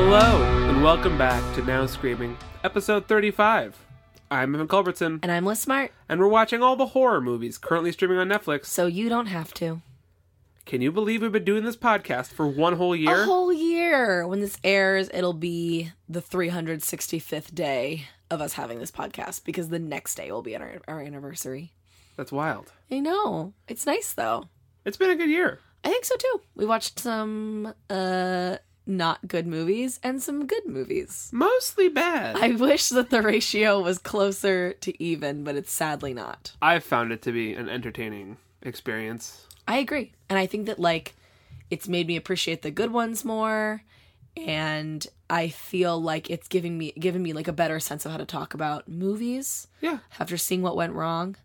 Hello, and welcome back to Now Screaming, episode 35. I'm Evan Culbertson, And I'm Liz Smart, and we're watching all the horror movies currently streaming on Netflix. so you don't have to. Can you believe we've been doing this podcast for one whole year? A whole year. When this airs, it'll be the 365th day of us having this podcast because the next day will be our, our anniversary. That's wild. I know. It's nice though. It's been a good year. I think so too. We watched some uh not good movies and some good movies. Mostly bad. I wish that the ratio was closer to even, but it's sadly not. I've found it to be an entertaining experience. I agree. And I think that like it's made me appreciate the good ones more and I feel like it's giving me given me like a better sense of how to talk about movies Yeah. after seeing what went wrong.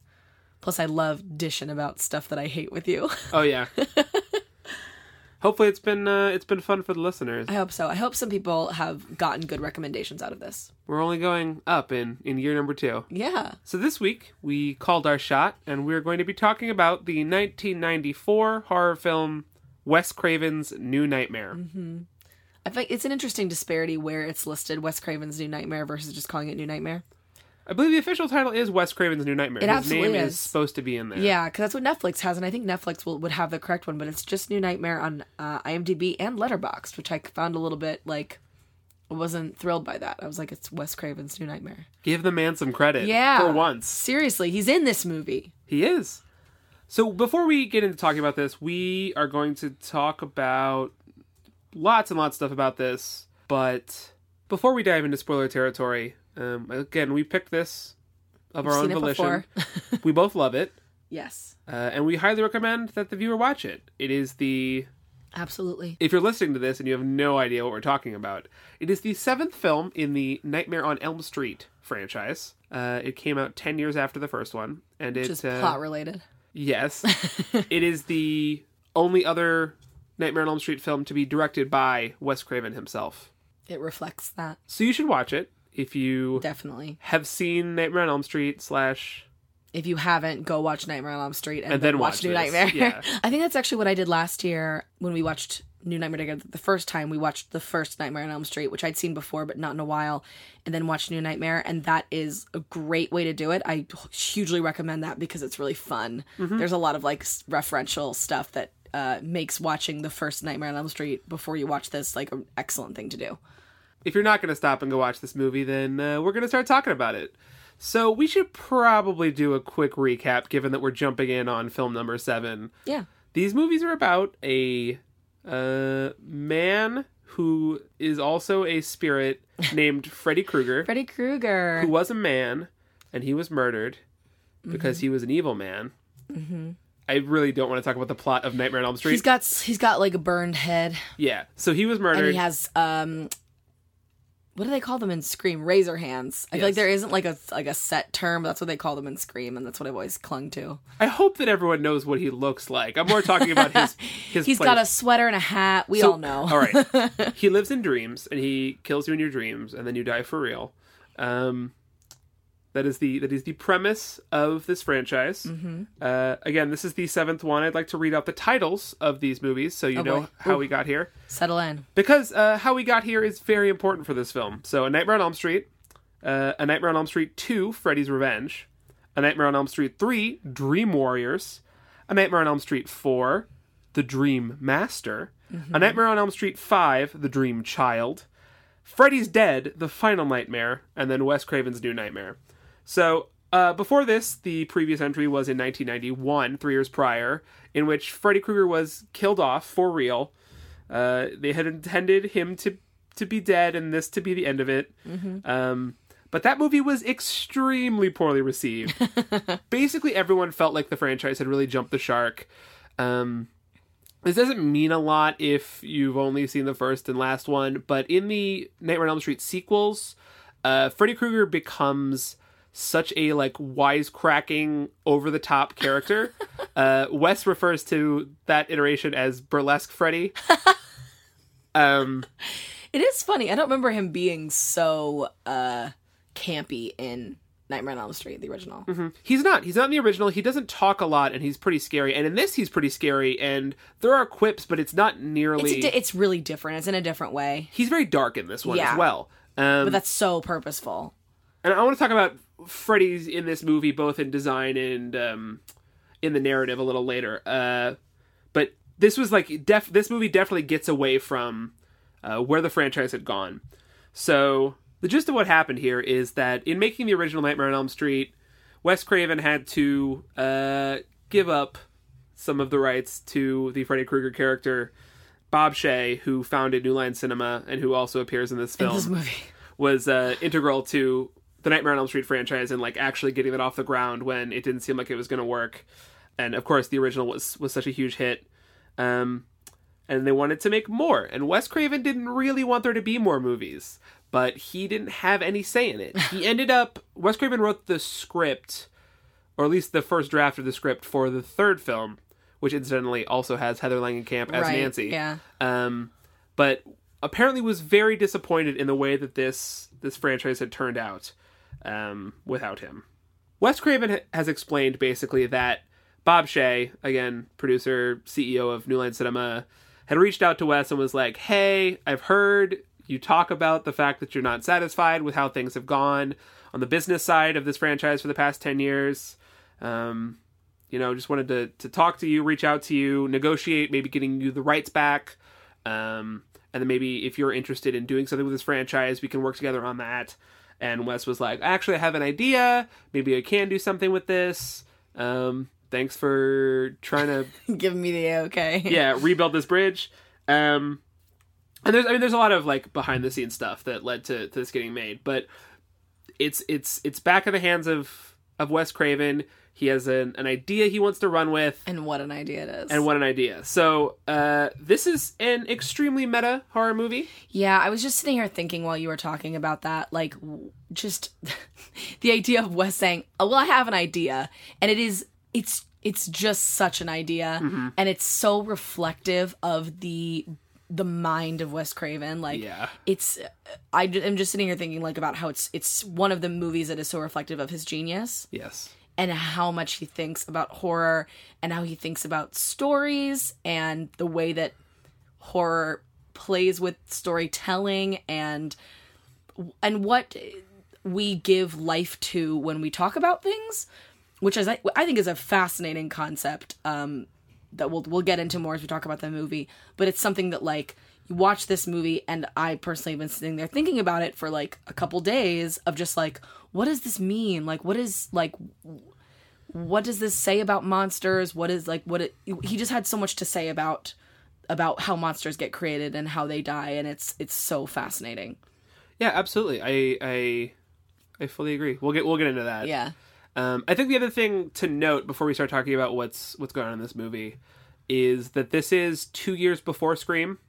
Plus I love dishing about stuff that I hate with you. Oh yeah. Hopefully it's been uh, it's been fun for the listeners. I hope so. I hope some people have gotten good recommendations out of this. We're only going up in in year number 2. Yeah. So this week we called our shot and we're going to be talking about the 1994 horror film Wes Craven's New Nightmare. I think it's an interesting disparity where it's listed Wes Craven's New Nightmare versus just calling it New Nightmare. I believe the official title is Wes Craven's New Nightmare. It His absolutely name is is. supposed to be in there. Yeah, because that's what Netflix has, and I think Netflix will, would have the correct one, but it's just New Nightmare on uh, IMDb and Letterboxd, which I found a little bit like I wasn't thrilled by that. I was like, it's Wes Craven's New Nightmare. Give the man some credit. Yeah, For once. seriously, he's in this movie. He is. So before we get into talking about this, we are going to talk about lots and lots of stuff about this. But before we dive into spoiler territory, um, again, we picked this of our We've own volition. we both love it, Yes, uh, and we highly recommend that the viewer watch it. It is the absolutely. if you're listening to this and you have no idea what we're talking about, it is the seventh film in the Nightmare on Elm Street franchise. Uh, it came out ten years after the first one, and it Just uh, plot related. Yes. it is the only other Nightmare on Elm Street film to be directed by Wes Craven himself. It reflects that So you should watch it if you definitely. have seen Nightmare on Elm Street slash If you haven't, go watch Nightmare on Elm Street and, And then, watch, watch New this. Nightmare. Yeah. I think that's actually what I did last year when we watched New Nightmare together. The first time we watched the first Nightmare on Elm Street, which I'd seen before but not in a while, and then watched New Nightmare, and that is a great way to do it. I hugely recommend that because it's really fun. There's a lot of like referential stuff that uh, makes watching the first Nightmare on Elm Street before you watch this like an excellent thing to do. If you're not going to stop and go watch this movie, then uh, we're going to start talking about it. So we should probably do a quick recap, given that we're jumping in on film number seven. Yeah. These movies are about a uh, man who is also a spirit named Freddy Krueger, Freddy Krueger. who was a man and he was murdered because Mm-hmm. he was an evil man. Mm-hmm. I really don't want to talk about the plot of Nightmare on Elm Street. He's got he's got like a burned head. yeah, so he was murdered. and murdered. he has um what do they call them in scream razor hands i feel like there isn't like a like a set term but that's what they call them in scream and that's what i've always clung to I hope that everyone knows what he looks like. I'm more talking about his his. he's place. got a sweater and a hat we So- all know all right. he lives in dreams, and he kills you in your dreams, and then you die for real. Um, that is the that is the premise of this franchise. Mm-hmm. Uh, again, this is the seventh one. I'd like to read out the titles of these movies, so you know Oh, boy. how we got here, settle in because uh, how we got here is very important for this film. So, A Nightmare on Elm Street, uh, A Nightmare on Elm Street Two, Freddy's Revenge, A Nightmare on Elm Street Three, Dream Warriors, A Nightmare on Elm Street Four, The Dream Master, A Nightmare on Elm Street 5, The Dream Child, Freddy's Dead, The Final Nightmare, and then Wes Craven's New Nightmare. So, uh, before this, the previous entry was in 1991, three years prior, in which Freddy Krueger was killed off for real. Uh, they had intended him to to be dead and this to be the end of it. Um, but that movie was extremely poorly received. Basically, everyone felt like the franchise had really jumped the shark. Um, this doesn't mean a lot if you've only seen the first and last one, but in the Nightmare on Elm Street sequels, uh, Freddy Krueger becomes such a like wisecracking, over the top character. uh, Wes refers to that iteration as burlesque Freddy. um, it is funny i don't remember him being so uh campy in Nightmare on Elm Street, the original. He's not. He's not in the original. He doesn't talk a lot, and he's pretty scary. And in this, he's pretty scary. And there are quips, but it's not nearly. It's, di- it's really different. It's in a different way, he's very dark in this one Yeah. as well. Um, but that's so purposeful. and I want to talk about Freddy's in this movie, both in design and um, in the narrative, a little later. Uh, but this was like def- this movie definitely gets away from uh, where the franchise had gone. So the gist of what happened here is that in making the original Nightmare on Elm Street, Wes Craven had to uh, give up some of the rights to the Freddy Krueger character. Bob Shaye, who founded New Line Cinema and who also appears in this In film, this movie. was uh, integral to the Nightmare on Elm Street franchise and like actually getting it off the ground when it didn't seem like it was going to work. And of course, the original was was such a huge hit, um, and they wanted to make more. And Wes Craven didn't really want there to be more movies, but he didn't have any say in it. He ended up Wes Craven wrote the script, or at least the first draft of the script for the third film, which incidentally also has Heather Langenkamp as right. Nancy Yeah. um, but apparently was very disappointed in the way that this this franchise had turned out um, without him. Wes Craven has explained basically that Bob Shaye, again producer CEO of New Line Cinema, had reached out to Wes and was like, "Hey, I've heard you talk about the fact that you're not satisfied with how things have gone on the business side of this franchise for the past ten years." Um, you know, just wanted to to talk to you, reach out to you, negotiate, maybe getting you the rights back. Um, and then maybe if you're interested in doing something with this franchise, we can work together on that. And Wes was like, actually, I have an idea. Maybe I can do something with this. Um, thanks for trying to, Give me the okay. yeah, rebuild this bridge. Um, and there's, I mean, there's a lot of like behind the scenes stuff that led to, to this getting made, but it's, it's, it's back in the hands of, of Wes Craven. He has an, an idea he wants to run with. And what an idea it is. And what an idea. So, uh, this is an extremely meta horror movie. Yeah, I was just sitting here thinking while you were talking about that, like, just the idea of Wes saying, oh, "Well, I have an idea," and it is, it's, it's just such an idea, Mm-hmm. and it's so reflective of the the mind of Wes Craven. Like, Yeah. it's, I, am just sitting here thinking like about how it's it's one of the movies that is so reflective of his genius Yes. And how much he thinks about horror and how he thinks about stories and the way that horror plays with storytelling and and what we give life to when we talk about things which is I, think is a fascinating concept um that we'll we'll get into more as we talk about the movie. But it's something that like you watch this movie and I personally have been sitting there thinking about it for like a couple days of just like what does this mean like what is like what does this say about monsters what is like what it he just had so much to say about about how monsters get created and how they die and it's it's so fascinating Yeah, absolutely. I I I fully agree. We'll get we'll get into that. yeah Um, I think the other thing to note before we start talking about what's what's going on in this movie is that this is two years before Scream.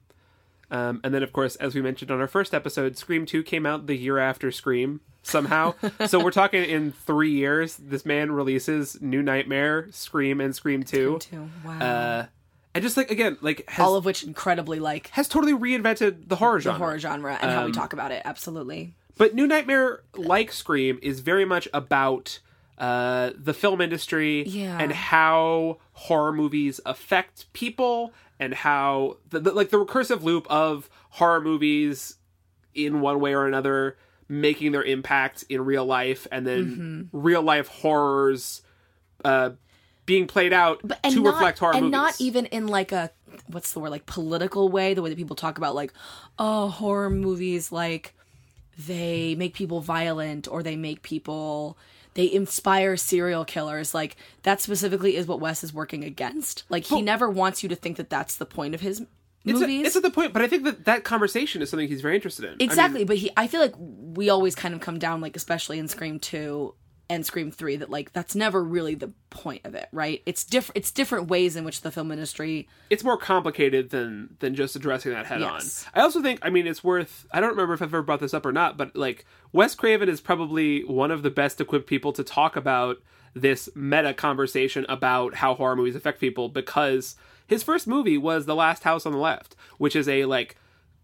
Um, and then, of course, as we mentioned on our first episode, Scream 2 came out the year after Scream somehow. so we're talking in three years, this man releases New Nightmare, Scream, and Scream 2. too wow Uh, and just like, again, like, has, all of which incredibly like has totally reinvented the horror the genre. horror genre and how we Um, talk about it absolutely But New Nightmare, like Scream, is very much about uh, the film industry Yeah. and how horror movies affect people and how the, the, like the recursive loop of horror movies in one way or another making their impact in real life and then Mm-hmm. real life horrors uh, being played out and to not, reflect horror and movies. not even in like a what's the word like political way the way that people talk about like oh horror movies like they make people violent or they make people they inspire serial killers like that specifically is what wes is working against like he never wants you to think that that's the point of his it's, a- movies it's at the point, but I think that that conversation is something he's very interested in. I mean, exactly but he i feel like we always kind of come down like especially in scream 2 and scream 3 that like that's never really the point of it right it's different it's different ways in which the film industry it's more complicated than than just addressing that head Yes. on. I also think, I mean, it's worth. I don't remember if I've ever brought this up or not, but like Wes Craven is probably one of the best equipped people to talk about this meta conversation about how horror movies affect people because his first movie was The Last House on the Left, which is a like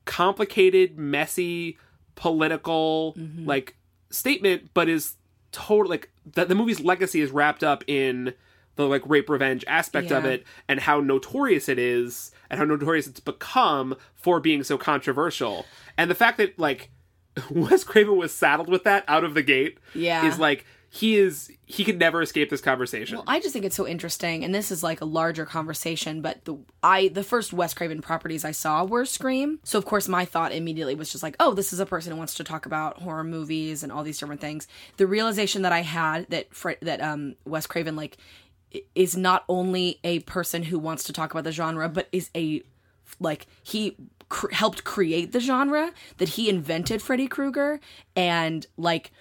complicated, messy, political mm-hmm. like statement, but is total like that the movie's legacy is wrapped up in the like rape revenge aspect of it and how notorious it is and how notorious it's become for being so controversial. And the fact that like Wes Craven was saddled with that out of the gate Yeah. is like he is he could never escape this conversation. Well, I just think it's so interesting, and this is like a larger conversation. But the I the first Wes Craven properties I saw were Scream, so of course my thought immediately was just like, oh, this is a person who wants to talk about horror movies and all these different things. The realization that I had that Fre- that um Wes Craven like is not only a person who wants to talk about the genre, but is a like he cr- helped create the genre that he invented Freddy Krueger and like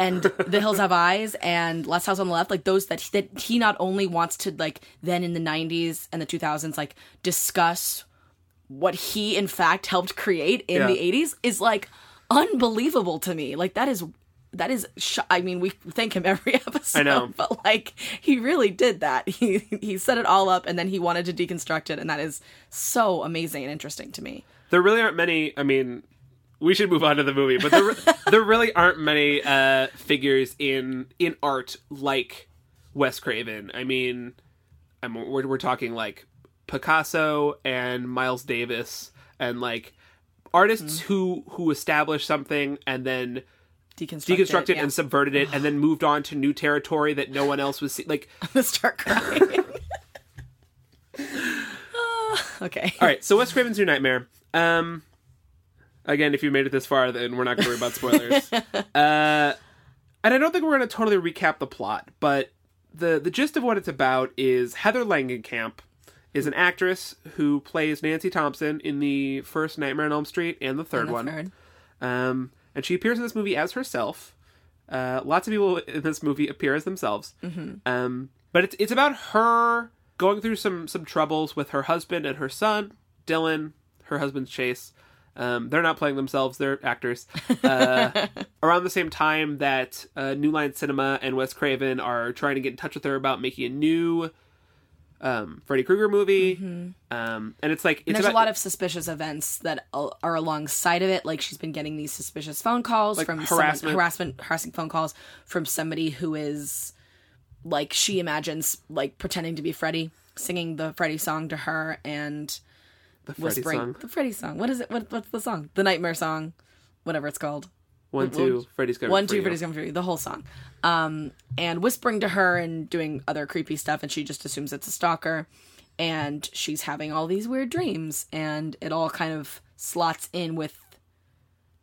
and The Hills Have Eyes and Last House on the Left, like those that that he not only wants to like then in the '90s and the 2000s like discuss what he in fact helped create in Yeah. the '80s is like unbelievable to me. Like that is that is sh- I mean we thank him every episode. I know. but like he really did that. He he set it all up and then he wanted to deconstruct it, and that is so amazing and interesting to me. there really aren't many. I mean, we should move on to the movie, but there there really aren't many uh, figures in in art like Wes Craven. I mean, I'm, we're we're talking like Picasso and Miles Davis and like artists who who established something and then Deconstruct, deconstructed it, yeah. and subverted it and then moved on to new territory that no one else was see- like I'm gonna start crying. Okay. All right, so Wes Craven's New Nightmare. Um, again, if you made it this far, then we're not going to worry about spoilers. uh, and I don't think we're going to totally recap the plot, but the the gist of what it's about is Heather Langenkamp is an actress who plays Nancy Thompson in the first Nightmare on Elm Street and the third The one. third. Um, and she appears in this movie as herself. Uh, lots of people in this movie appear as themselves. Um, but it's it's about her going through some some troubles with her husband and her son, Dylan. Her husband's Chase. Um, they're not playing themselves; they're actors. Uh, around the same time that uh, New Line Cinema and Wes Craven are trying to get in touch with her about making a new um, Freddy Krueger movie. Um, and it's like it's And there's about, a lot of suspicious events that are alongside of it. Like she's been getting these suspicious phone calls Like from harassment. someone, harassment, harassing phone calls from somebody who is like she imagines like pretending to be Freddy, singing the Freddy song to her and the Freddy whispering song. the Freddy song. What is it? What, what's the song? The Nightmare song, whatever it's called. One, two, Freddy's coming One, for two, you. Freddy's coming for you. The whole song, um, and whispering to her and doing other creepy stuff, and she just assumes it's a stalker, and she's having all these weird dreams, and it all kind of slots in with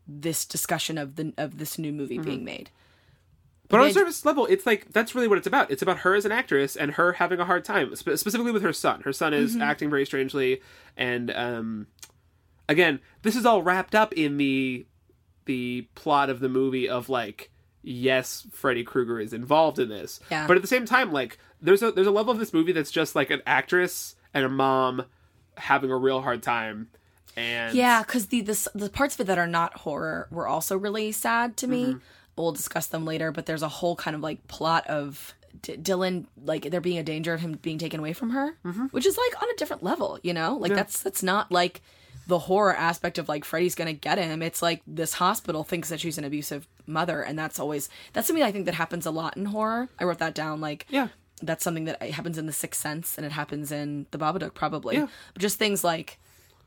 this discussion of the of this new movie being made. But on a surface level, it's like that's really what it's about. It's about her as an actress and her having a hard time, spe- specifically with her son. Her son is acting very strangely, and um, again, this is all wrapped up in the the plot of the movie of like, yes, Freddy Krueger is involved in this, Yeah. but at the same time, like, there's a there's a level of this movie that's just like an actress and a mom having a real hard time, and Yeah, because the, the the parts of it that are not horror were also really sad to me. We'll discuss them later, but there's a whole kind of like plot of D- Dylan, like there being a danger of him being taken away from her, mm-hmm. which is like on a different level, you know. Like that's that's not like the horror aspect of like Freddy's gonna get him. It's like this hospital thinks that she's an abusive mother, and that's always that's something I think that happens a lot in horror. I wrote that down. Like Yeah. that's something that happens in The Sixth Sense, and it happens in The Babadook probably. Yeah. Just things like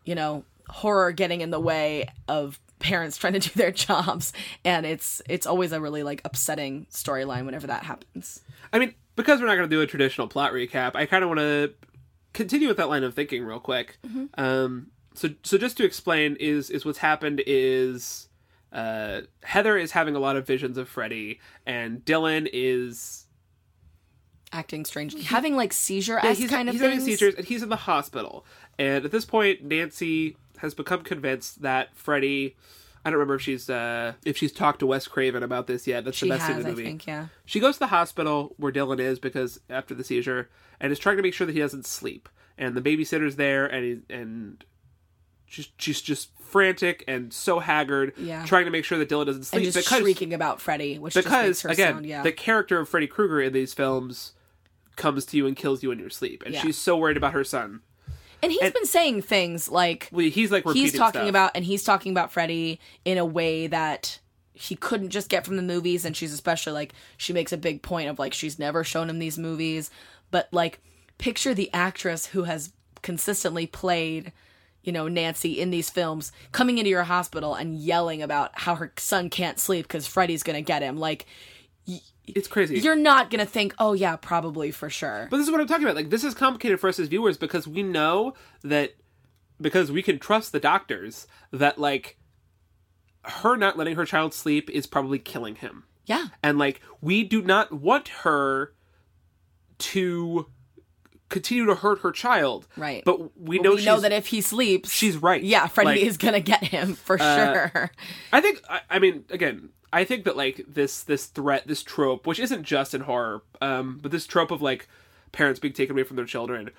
you know horror getting in the way of parents trying to do their jobs and it's it's always a really like upsetting storyline whenever that happens I mean, because we're not going to do a traditional plot recap, I kind of want to continue with that line of thinking real quick. Um, so, so just to explain, is is what's happened is uh, Heather is having a lot of visions of Freddy, and Dylan is acting strangely having like seizure yeah, he's, kind of he's things having seizures, and he's in the hospital. And at this point, Nancy has become convinced that Freddy. I don't remember if she's uh, if she's talked to Wes Craven about this yet. That's she the best scene has in the i movie. think yeah She goes to the hospital where Dylan is because after the seizure, and is trying to make sure that he doesn't sleep. And the babysitter's there, and he, and she's she's just frantic and so haggard, Yeah. trying to make sure that Dylan doesn't and sleep just because shrieking about freddy which just because again sound yeah the character of Freddy Krueger in these films comes to you and kills you in your sleep, and Yeah. she's so worried about her son. And he's and- been saying things like Well, he's like he's talking stuff. about and he's talking about freddy in a way that he couldn't just get from the movies and she's especially like she makes a big point of like she's never shown him these movies but like picture the actress who has consistently played you know Nancy in these films coming into your hospital and yelling about how her son can't sleep because Freddy's gonna get him like It's crazy. you're not gonna think oh yeah probably for sure But this is what I'm talking about. Like this is complicated for us as viewers because we know that because we can trust the doctors that like her not letting her child sleep is probably killing him. yeah And like we do not want her to continue to hurt her child. Right. But we know we know that if he sleeps she's right. yeah Freddy Like, is gonna get him for uh, sure I think I, I mean again I think that like this this threat this trope which isn't just in horror um but this trope of like parents being taken away from their children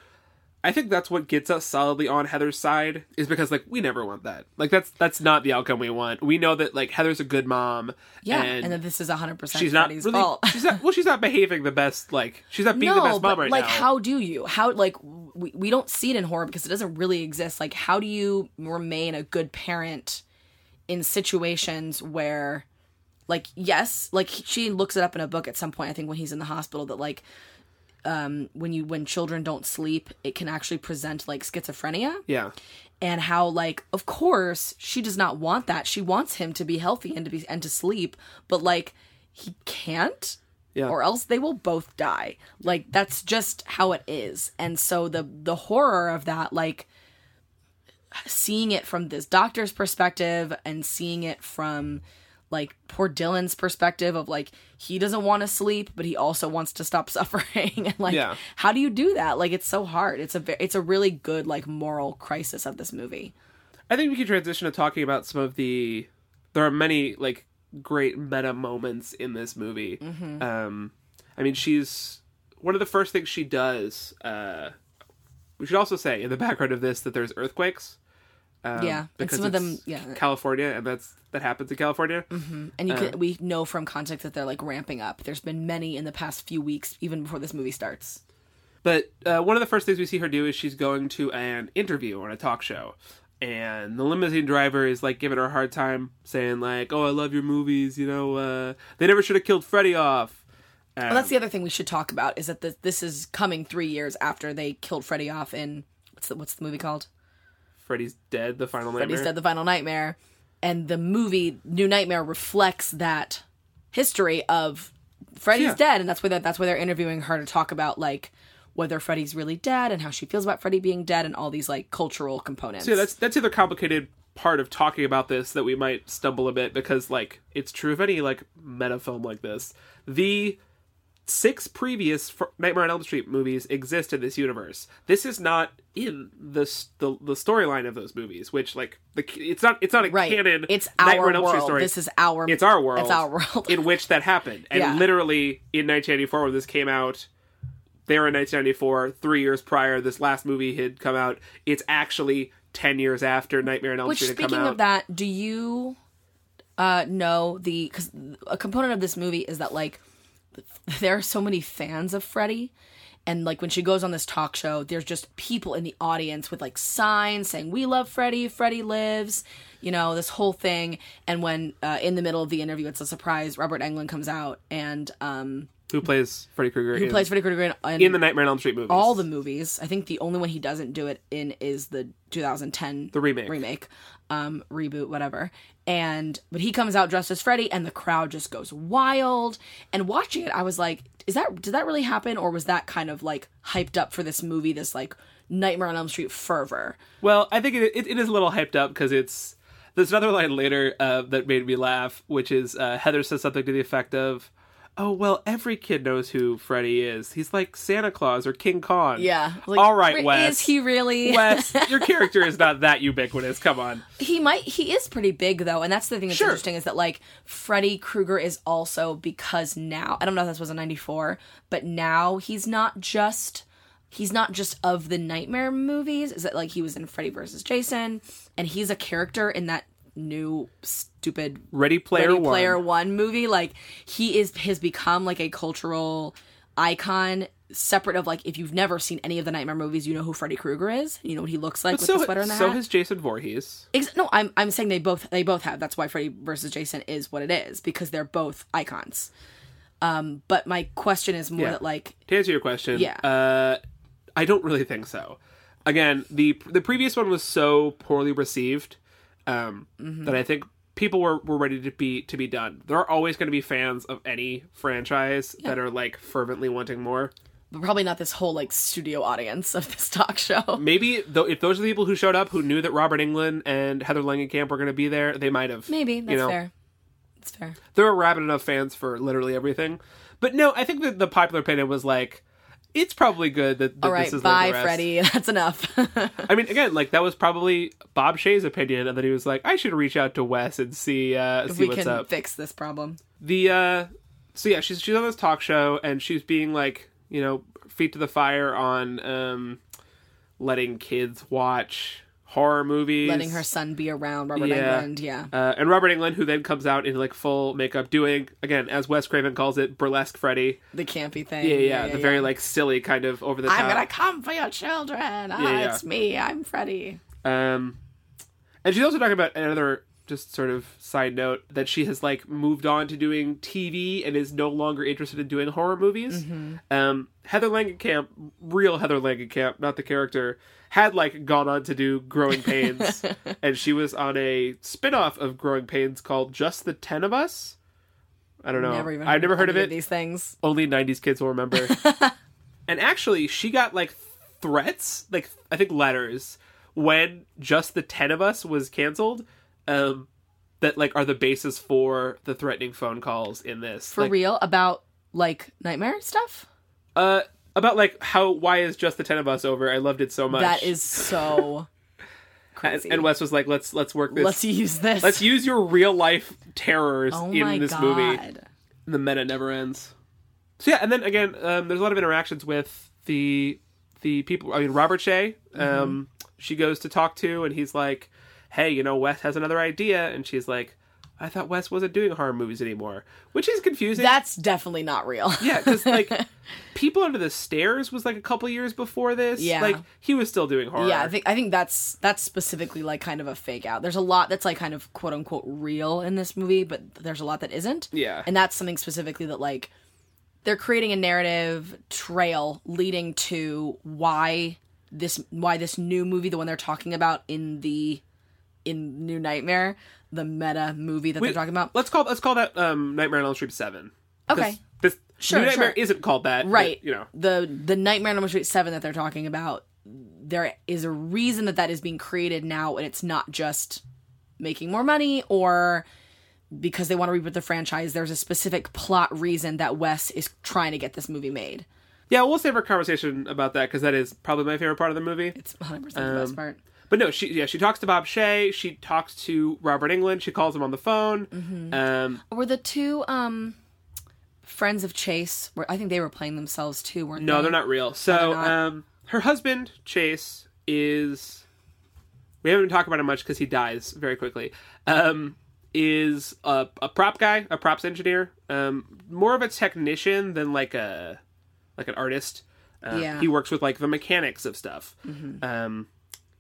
I think that's what gets us solidly on Heather's side is because like we never want that. Like that's that's not the outcome we want. We know that like Heather's a good mom yeah and, and, then this is 100% she's not really fault. she's not well she's not behaving the best like she's not being the best mom but right like now. Like how do you? How like we, we don't see it in horror because it doesn't really exist. Like how do you remain a good parent in situations where like yes like she looks it up in a book at some point i think when he's in the hospital that like um when you when children don't sleep it can actually present like schizophrenia. Yeah. And how like of course she does not want that. She wants him to be healthy and to be and to sleep but like he can't Yeah. or else they will both die. Like that's just how it is. And so the the horror of that like seeing it from this doctor's perspective and seeing it from like poor Dylan's perspective of like he doesn't want to sleep but he also wants to stop suffering and like Yeah. how do you do that like it's so hard it's a ve- it's a really good like moral crisis of this movie I think we can transition to talking about some of the. There are many like great meta moments in this movie. Mm-hmm. Um, I mean, she's one of the first things she does. Uh, we should also say in the background of this that there's earthquakes. Um, Yeah, and because some of them- yeah. Mm-hmm. California, and that's that happens in California. and Uh. you can, we know from context that they're like ramping up there's been many in the past few weeks even before this movie starts But uh, one of the first things we see her do is she's going to an interview on a talk show. And the limousine driver is like giving her a hard time, saying like, "Oh, I love your movies. You know, uh, they never should have killed Freddy off." Um, well that's the other thing we should talk about is that this, this is coming three years after they killed freddy off in what's the, what's the movie called Freddy's dead. The final nightmare. Freddy's Dead: The Final Nightmare, and the movie New Nightmare reflects that history of Freddy's Yeah. dead, and that's why that, that's why they're interviewing her to talk about like whether Freddy's really dead and how she feels about Freddy being dead and all these like cultural components. So yeah, that's that's the other complicated part of talking about this that we might stumble a bit because like it's true of any like meta film like this. The six previous Nightmare on Elm Street movies exist in this universe. This is not in the the, the storyline of those movies, which like the it's not it's not a right. canon. It's Nightmare our on Elm Street world. story. This is our. it's our world. It's our world. in which that happened, and Yeah. literally in 1994 when this came out. They were in 1994. Three years prior, this last movie had come out. It's actually 10 years after Nightmare on Elm Which, Street speaking of that, do you uh, know the because a component of this movie is that like there are so many fans of Freddy, and like when she goes on this talk show, there's just people in the audience with like signs saying "We love Freddy, Freddy lives," you know this whole thing. And when uh, in the middle of the interview, it's a surprise. Robert Englund comes out and um, who plays Freddy Krueger? who in, plays Freddy Krueger in, in, in the Nightmare on Elm Street movies? all the movies. I think the only one he doesn't do it in is the 2010 The remake. remake, um, reboot, whatever. And but he comes out dressed as Freddy, and the crowd just goes wild. And watching it, I was like, "Is that did that really happen, or was that kind of like hyped up for this movie? This like Nightmare on Elm Street fervor." Well, I think it, it, it is a little hyped up because it's there's another line later uh, that made me laugh, which is uh, Heather says something to the effect of, "Oh well, every kid knows who Freddy is. He's like Santa Claus or King Kong." Yeah. Like, All right, Wes. Is he really? Wes, your character is not that ubiquitous. Come on. he might he is pretty big though and that's the thing that's Sure. interesting is that like freddy krueger is also because now i don't know if this was in 94 but now he's not just he's not just of the nightmare movies is that like he was in freddy versus jason and he's a character in that new stupid Ready Player Ready One. Player One movie. Like he is has become like a cultural icon separate of like if you've never seen any of the Nightmare movies, you know who Freddy Krueger is. You know what he looks like with so the sweater and the so hat. has Jason Voorhees. Ex- no, I'm I'm saying they both they both have. That's why Freddy versus Jason is what it is because they're both icons. Um, but my question is more Yeah. that like To answer your question, Yeah. uh, I don't really think so. Again, the the previous one was so poorly received um, Mm-hmm. that I think people were, were ready to be to be done. There are always going to be fans of any franchise that are like fervently wanting more. but probably not this whole like studio audience of this talk show. Maybe though, if those are the people who showed up who knew that Robert Englund and Heather Langenkamp were going to be there, they might have. Maybe that's you know, fair. That's fair. There are rabid enough fans for literally everything. But no, I think that the popular opinion was like, it's probably good that, that All right, this is bye, like the rest. Freddie. That's enough. I mean, again, like that was probably Bob Shaye's opinion, and then he was like, "I should reach out to Wes and see uh, if see we what's can up." fix this problem. The uh, so yeah, she's she's on this talk show, and she's being like, you know, feet to the fire on um, letting kids watch horror movies, Letting her son be around Robert Yeah. Englund. Yeah. Uh, and Robert Englund, who then comes out in like full makeup, doing again, as Wes Craven calls it, burlesque Freddy. The campy thing. Yeah, yeah, the very like silly kind of over the top. I'm gonna come for your children. Ah, yeah. it's me. I'm Freddy. Um, and she's also talking about another just sort of side note that she has like moved on to doing TV and is no longer interested in doing horror movies. Um, Heather Langenkamp, real Heather Langenkamp, not the character, had like gone on to do Growing Pains, and she was on a spin-off of Growing Pains called Just the Ten of Us. I don't know. Never even. I've never heard of any it. These things. Only '90s kids will remember. and actually, she got like threats, like I think letters, when just the ten of us was canceled. Um, that like are the basis for the threatening phone calls in this. For like, real about like nightmare stuff. Uh, about like how why is just the ten of us over? I loved it so much. That is so and, crazy. and Wes was like, let's let's work this. Let's use this. let's use your real life terrors oh in my this god. movie. the meta never ends. So yeah, and then again, um, there's a lot of interactions with the the people. I mean, Robert Shaye, um, Mm-hmm. she goes to talk to, and he's like, "Hey, you know, Wes has another idea," and she's like, "I thought Wes wasn't doing horror movies anymore," which is confusing. That's definitely not real. yeah, because like, People Under the Stairs was like a couple years before this. Yeah. like he was still doing horror. Yeah, I think I think that's that's specifically like kind of a fake out. There's a lot that's like kind of quote unquote real in this movie, but there's a lot that isn't. Yeah. And that's something specifically that like they're creating a narrative trail leading to why this why this new movie, the one they're talking about in the in New Nightmare, the meta movie that they're talking about. Let's call let's call that um, Nightmare on Elm Street Seven. Okay. This Sure, New Nightmare sure. isn't called that. but, right you know. the the nightmare on elm street 7 that they're talking about there is a reason that that is being created now and it's not just making more money or because they want to reboot the franchise there's a specific plot reason that wes is trying to get this movie made Yeah, we'll save our conversation about that because that is probably my favorite part of the movie. it's 100% the Um, best part But no, she yeah she talks to Bob Shaye. She talks to Robert Englund. She calls him on the phone. Mm-hmm. Um, were the two um friends of chase were i think they were playing themselves too weren't no, they No, they're not real. So not? um, her husband Chase is. We haven't talking about him much because he dies very quickly. Um, is a, a prop guy, a props engineer. Um, more of a technician than like a like an artist. Uh, Yeah. He works with like the mechanics of stuff. Um,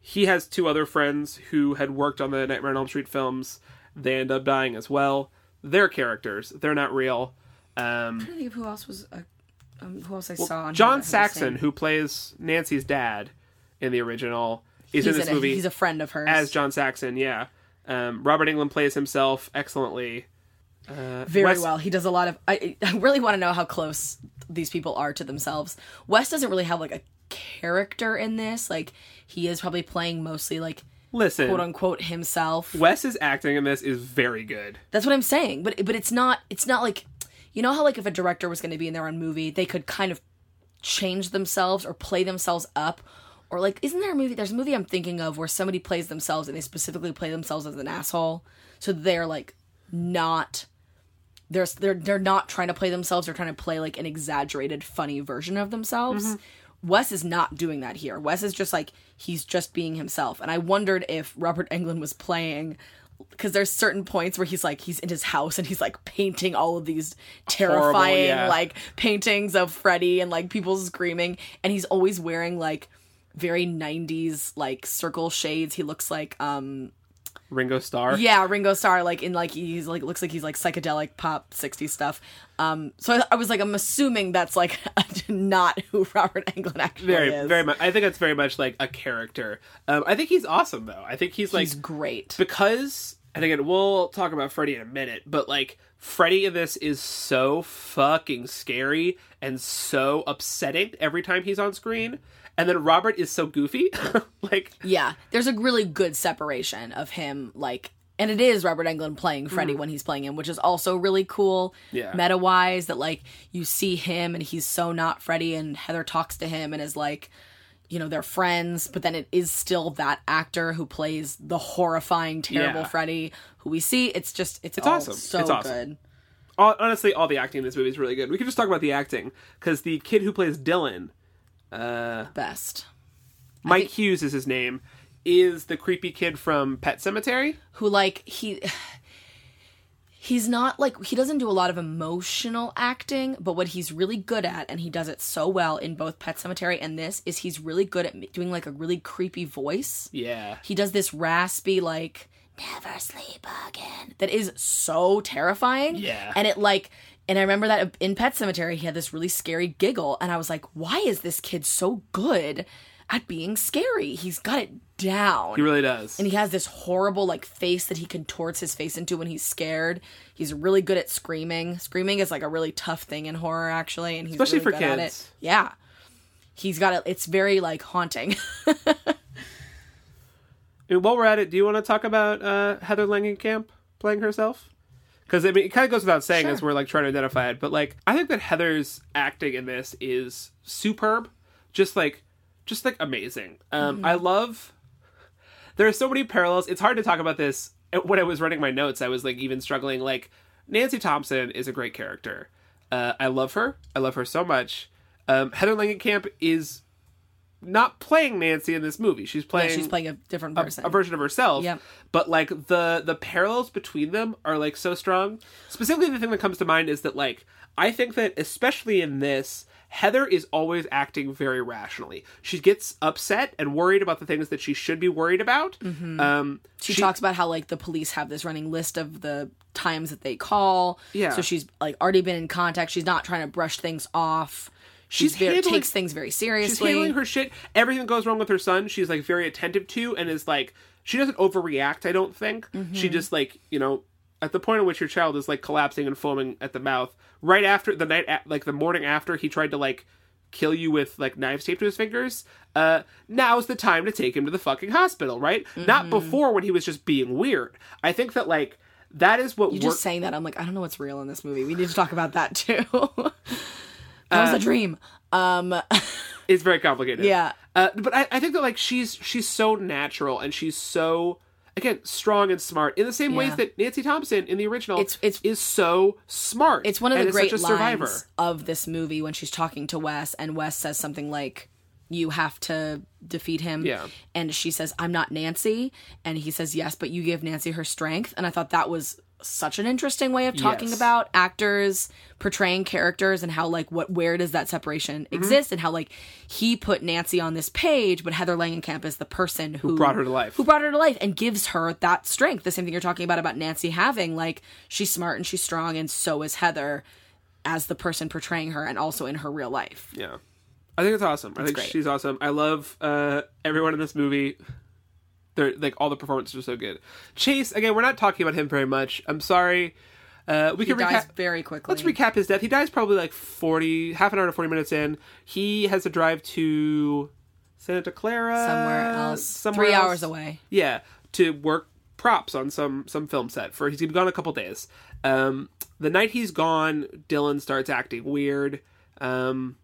he has two other friends who had worked on the Nightmare on Elm Street films. They end up dying as well. They're characters. They're not real. Um, I'm trying to think of who else was uh, um, who else i saw on John Saxon, who plays Nancy's dad in the original, is he's in this in it. movie he's a friend of hers as John Saxon. Yeah. Um, Robert Englund plays himself excellently. Uh, very well. He does a lot of. I, I really want to know how close these people are to themselves. Wes doesn't really have like a character in this. Like he is probably playing mostly like Listen, quote unquote himself. Wes's acting in this is very good. That's what I'm saying. But but it's not. It's not like you know how like if a director was going to be in their own movie, they could kind of change themselves or play themselves up. Or like, isn't there a movie? There's a movie I'm thinking of where somebody plays themselves and they specifically play themselves as an asshole, so they're like not they're they're they're not trying to play themselves. They're trying to play like an exaggerated, funny version of themselves. Mm-hmm. Wes is not doing that here. Wes is just like he's just being himself. And I wondered if Robert Englund was playing because there's certain points where he's like he's in his house and he's like painting all of these terrifying yeah. like paintings of Freddy and like people screaming and he's always wearing like very 90s like circle shades he looks like um Ringo Starr. yeah ringo starr like in like he's like looks like he's like psychedelic pop 60s stuff um so I, I was like i'm assuming that's like not who robert englund actually Very, is very much. I think that's very much like a character. Um, I think he's awesome though. I think he's like he's great because and again we'll talk about Freddy in a minute, but like Freddy in this is so fucking scary and so upsetting every time he's on screen. And then Robert is so goofy. like Yeah, there's a really good separation of him, like, and it is Robert Englund playing Freddy mm. when he's playing him, which is also really cool. Yeah. Meta wise, that like you see him and he's so not Freddy, and Heather talks to him and is like, you know, they're friends, but then it is still that actor who plays the horrifying, terrible Yeah. Freddy who we see. It's just, it's, all awesome. so It's awesome. good. all, honestly, all the acting in this movie is really good. We can just talk about the acting because the kid who plays Dylan, uh, Best. Mike Hughes is his name, is the creepy kid from Pet Sematary. who like he he's not like he doesn't do a lot of emotional acting but what he's really good at and he does it so well in both pet sematary and this is he's really good at doing like a really creepy voice Yeah, he does this raspy like never sleep again that is so terrifying Yeah. and it like and i remember that in pet sematary he had this really scary giggle and i was like why is this kid so good at being scary he's got it down he really does. and he has this horrible like face that he contorts his face into when he's scared. He's really good at screaming. Screaming is like a really tough thing in horror, actually, and he's Especially really for good at it. kids. Yeah, he's got it. It's very like haunting. While we're at it, do you want to talk about uh, Heather Langenkamp playing herself? Because I mean, it kind of goes without saying Sure. as we're like trying to identify it, but like I think that Heather's acting in this is superb, just like, just like amazing. Um, Mm-hmm. I love. There are so many parallels. It's hard to talk about this. When I was writing my notes, I was like even struggling. Like Nancy Thompson is a great character. Uh, I love her. I love her so much. Um, Heather Langenkamp is not playing Nancy in this movie. She's yeah, playing she's playing a different person. a version of herself. Yep. But like the the parallels between them are like so strong. Specifically, the thing that comes to mind is that like I think that especially in this, Heather is always acting very rationally. She gets upset and worried about the things that she should be worried about. Um, Mm-hmm. she, talks about how like the police have this running list of the times that they call. Yeah. So she's like already been in contact. She's not trying to brush things off. She's She's very, handling- takes things very seriously. she's handling her shit. Everything that goes wrong with her son, she's like very attentive to, and is like she doesn't overreact. I don't think she Mm-hmm. just like you know at the point at which your child is like collapsing and foaming at the mouth. Right after the night, like the morning after he tried to like kill you with like knives taped to his fingers. Uh, now's the time to take him to the fucking hospital, right? Not Mm-hmm. before when he was just being weird. I think that like that is what You work- just saying that, I'm like, I don't know what's real in this movie. We need to talk about that too. that Uh, was a dream. Um, is very complicated. Yeah. Uh, but I, I think that like she's she's so natural and she's so again strong and smart in the same ways Yeah. that Nancy Thompson in the original It's- it's- is so smart. it's one of and the is great such a survivor. lines of this movie when she's talking to Wes, and Wes says something like, "You have to defeat him." Yeah. And she says, "I'm not Nancy," and he says, "Yes, but you give Nancy her strength." And I thought that was such an interesting way of talking Yes. about actors portraying characters and how like what where does that separation Mm-hmm. exist and how like he put Nancy on this page but Heather Langenkamp is the person who, brought her to life. who brought her to life and gives her that strength the same thing you're talking about about Nancy having like she's smart and she's strong and so is Heather as the person portraying her and also in her real life Yeah. I think it's awesome. I think great. she's awesome. I love uh, everyone in this movie. They're like all the performances are so good. Chase, again, we're not talking about him very much. I'm sorry. Uh, we he can dies recap. very quickly Let's recap his death. He dies probably like 40, half an hour to 40 minutes in. He has to drive to Santa Clara. somewhere else Somewhere three else. hours away Yeah, to work props on some some film set for he's gonna be gone a couple days. Um, the night he's gone, Dylan starts acting weird. Um,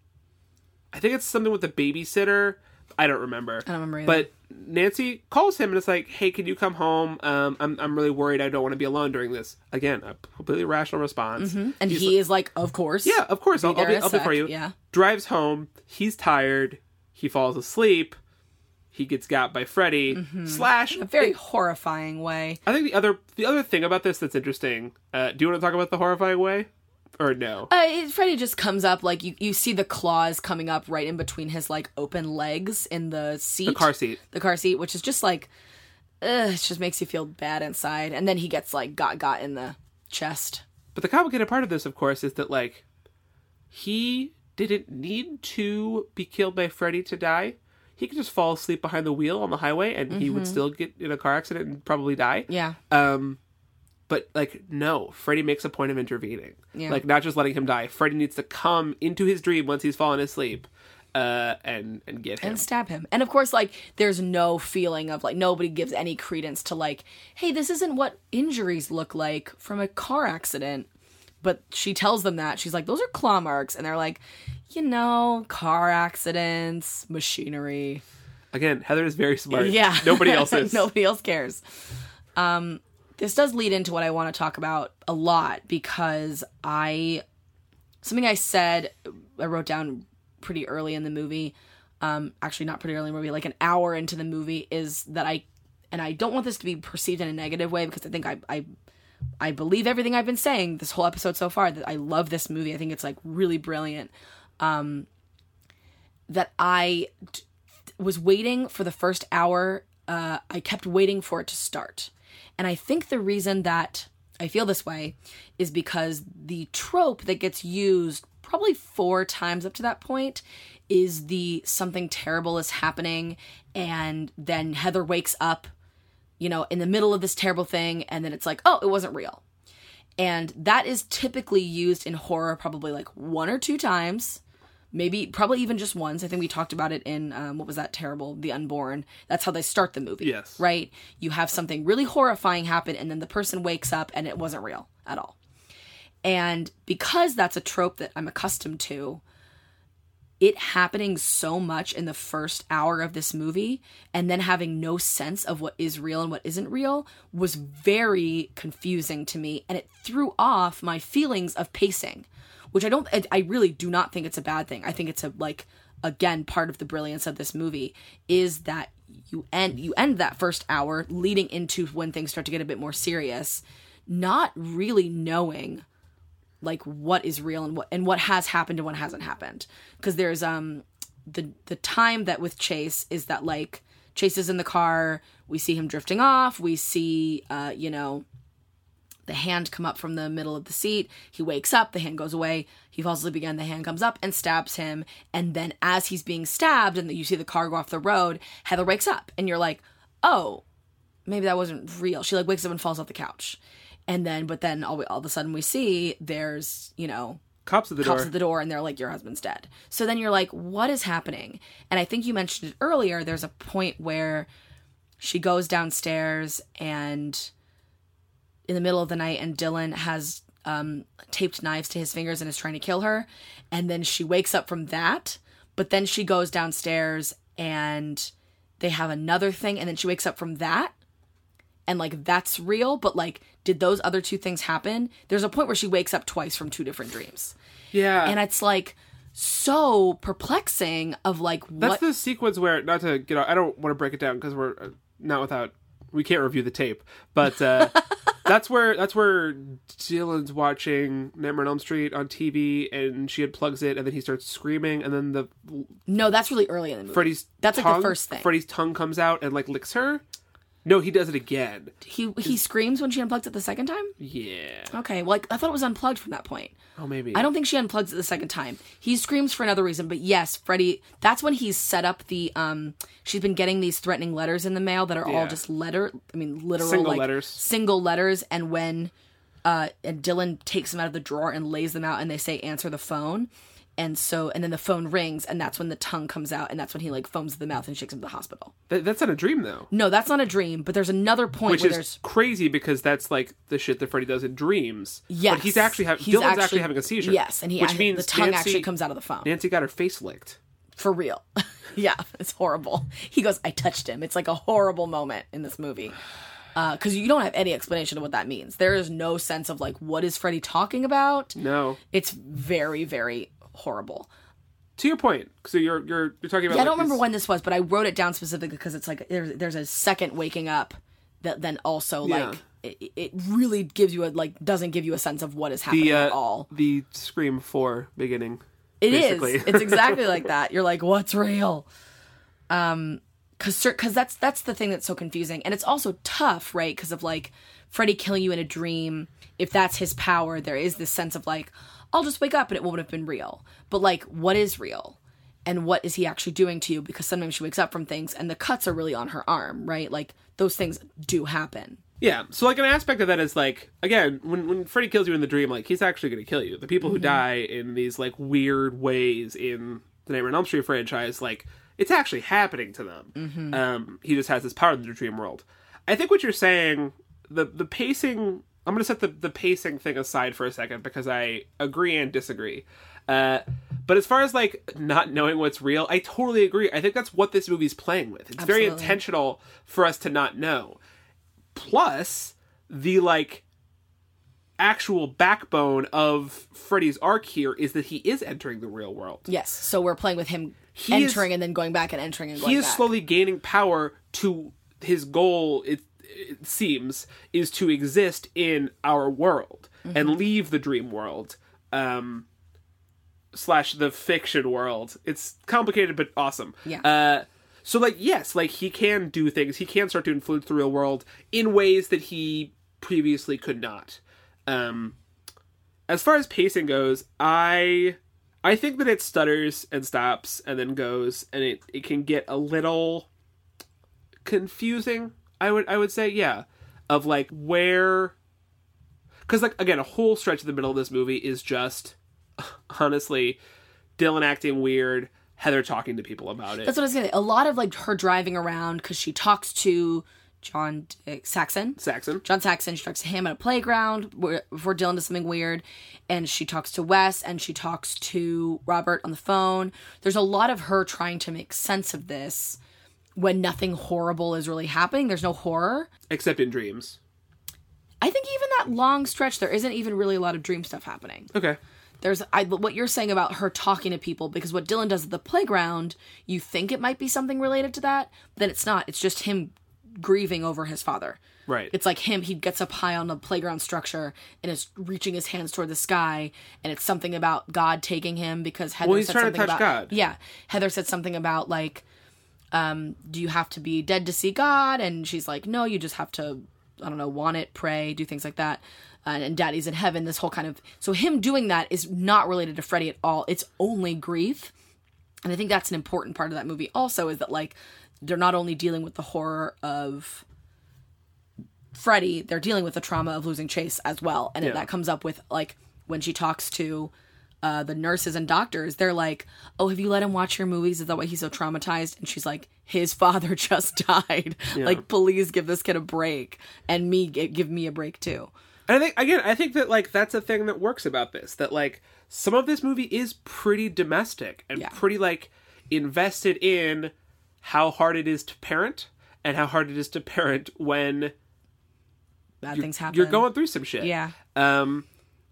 I think it's something with the babysitter. I don't remember. I don't remember either. But Nancy calls him and it's like, "Hey, can you come home? Um, I'm I'm really worried. I don't want to be alone during this." Again, a completely rational response. and He's he is like of course yeah, of course. I'll, I'll be, in a I'll be for you. yeah. Drives home. He's tired. He falls asleep. he gets got by Freddy. Slash A very horrifying way. I think the other the other thing about this that's interesting. Uh, do you want to talk about the horrifying way, or no? Uh, Freddy just comes up like you, you see the claws coming up right in between his like open legs in the seat, The car seat. the car seat, which is just like, ugh, it just makes you feel bad inside. And then he gets like got got in the chest. But the complicated part of this, of course, is that like he didn't need to be killed by Freddy to die. He could just fall asleep behind the wheel on the highway, and he would still get in a car accident and probably die. Yeah, Um, but like no, Freddy makes a point of intervening. Yeah. Like not just letting him die. Freddy needs to come into his dream once he's fallen asleep, uh, and and get him. and stab him. And of course, like there's no feeling of like nobody gives any credence to like, hey, this isn't what injuries look like from a car accident. But she tells them that she's like, those are claw marks, and they're like, you know, car accidents, machinery. Again, Heather is very smart. Yeah. Nobody else is. Nobody else cares. Um, this does lead into what I want to talk about a lot because I something I said I wrote down pretty early in the movie. Um, actually, not pretty early in the movie, like an hour into the movie, is that I and I don't want this to be perceived in a negative way because I think I I I believe everything I've been saying this whole episode so far that I love this movie. I think it's like really brilliant. Um, that I t- was waiting for the first hour. Uh, I kept waiting for it to start. And I think the reason that I feel this way is because the trope that gets used probably four times up to that point is the something terrible is happening and then Heather wakes up, you know, in the middle of this terrible thing and then it's like, "Oh, it wasn't real." And that is typically used in horror probably like one or two times maybe probably even just once. I think we talked about it in um, what was that terrible, The Unborn. That's how they start the movie. Yes. Right. You have something really horrifying happen, and then the person wakes up, and it wasn't real at all. And because that's a trope that I'm accustomed to, it happening so much in the first hour of this movie and then having no sense of what is real and what isn't real was very confusing to me and it threw off my feelings of pacing which i don't I, really do not think it's a bad thing. I think it's a like again part of the brilliance of this movie is that you end you end that first hour leading into when things start to get a bit more serious not really knowing like what is real and what and what has happened and what hasn't happened. Because there's um the the time that with Chase is that like Chase is in the car we see him drifting off we see uh you know the hand come up from the middle of the seat he wakes up the hand goes away he falls asleep again the hand comes up and stabs him and then as he's being stabbed and you see the car go off the road Heather wakes up and you're like oh maybe that wasn't real. She like wakes up and falls off the couch. And then, but then all, we, all of a sudden we see there's, you know, Cops at the cops door. at the door and they're like, your husband's dead. So then you're like, what is happening? And I think you mentioned it earlier. There's a point where she goes downstairs and in the middle of the night and Dylan has um, taped knives to his fingers and is trying to kill her. And then she wakes up from that. But then she goes downstairs and they have another thing. And then she wakes up from that and like that's real but like did those other two things happen there's a point where she wakes up twice from two different dreams yeah. and it's like so perplexing of like That's the sequence where not to get. I don't want to break it down because we're uh, not without. We can't review the tape, but uh, that's where that's where Dylan's watching Nightmare on Elm Street on TV, and she unplugs it, and then he starts screaming, and then the no that's really early in the movie Freddy's That's like the first thing. Freddy's tongue comes out and like licks her. No, he does it again. he he screams when she unplugs it the second time Yeah. okay well, like i thought it was unplugged from that point Oh, maybe. I don't think she unplugs it the second time. He screams for another reason, but yes, Freddy. That's when he's set up the. um She's been getting these threatening letters in the mail that are Yeah. all just letter. I mean, literal Single like, letters. Single letters, and when uh and Dylan takes them out of the drawer and lays them out, and they say answer the phone, and so and then the phone rings, and that's when the tongue comes out, and that's when he like foams at the mouth and shakes him to the hospital. That- that's not a dream though. No, that's not a dream, but there's another point Which where is there's crazy because that's like the shit that Freddy does in dreams. yes, But he's actually having he's Dylan's actually, having a seizure. Yes, and he which means the tongue Nancy, actually comes out of the phone. Nancy got her face licked. for real. yeah, it's horrible. He goes, I touched him. It's like a horrible moment in this movie. Uh, because you don't have any explanation of what that means. There is no sense of like, what is Freddy talking about? No. It's very, very horrible. to your point, so you're you're you're talking about. Yeah, I don't remember these- when this was, but I wrote it down specifically because it's like there's there's a second waking up that then also Yeah. like it, it really gives you a like doesn't give you a sense of what is happening the uh, at all. the Scream Four beginning. It is. basically. It's exactly like that. You're like, what's real? Um, cause, cause that's that's the thing that's so confusing, and it's also tough, right? Because of like Freddy killing you in a dream. If that's his power, there is this sense of like, I'll just wake up and it won't have been real. But like, what is real? And what is he actually doing to you? Because sometimes she wakes up from things, and the cuts are really on her arm, right? Like those things do happen. Yeah, so like an aspect of that is like again when when Freddy kills you in the dream, like he's actually going to kill you. The people who die in these like weird ways in the Nightmare on Elm Street franchise, like it's actually happening to them. Um, he just has this power in the dream world. I think what you're saying, the the pacing. I'm going to set the the pacing thing aside for a second because I agree and disagree. Uh, but as far as like not knowing what's real, I totally agree. I think that's what this movie's playing with. It's very intentional for us to not know plus the like actual backbone of Freddy's arc here is that he is entering the real world. Yes. So we're playing with him He is- entering and then going back and entering and going He is back. slowly gaining power to his goal it, it seems is to exist in our world Mm-hmm. and leave the dream world um slash the fiction world. It's complicated but awesome. Yeah. Uh so like yes, like he can do things. He can start to influence the real world in ways that he previously could not. Um as far as pacing goes, I I think that it stutters and stops and then goes and it, it can get a little confusing. I would I would say yeah, of like where cuz like again a whole stretch of the middle of this movie is just honestly Dylan acting weird, Heather talking to people about it. That's what I was gonna. say. A lot of like her driving around because she talks to John uh, Saxon. Saxon. John Saxon. She talks to him at a playground where, before Dylan does something weird, and she talks to Wes and she talks to Robert on the phone. There's a lot of her trying to make sense of this when nothing horrible is really happening. There's no horror. Except in dreams. I think even that long stretch, there isn't even really a lot of dream stuff happening. Okay. there's I, what you're saying about her talking to people because what Dylan does at the playground, you think it might be something related to that, then it's not. It's just him grieving over his father. Right. It's like him. He gets up high on the playground structure and is reaching his hands toward the sky, and it's something about God taking him because Heather Well, he's said trying to something touch about God. yeah. Heather said something about like, um, do you have to be dead to see God? And she's like, no, you just have to, I don't know, want it, pray, do things like that. And, and Daddy's in heaven. This whole kind of so him doing that is not related to Freddy at all. It's only grief, and I think that's an important part of that movie. Also, is that like they're not only dealing with the horror of Freddy, they're dealing with the trauma of losing Chase as well, and Yeah. that comes up with like when she talks to uh, the nurses and doctors. They're like, "Oh, have you let him watch your movies? Is that why he's so traumatized?" And she's like, "His father just died. Like, please give this kid a break, and me give me a break too." And I think again, I think that like that's a thing that works about this. That like some of this movie is pretty domestic and Yeah. pretty like invested in how hard it is to parent and how hard it is to parent when Bad things happen. you're going through some shit. Yeah. Um,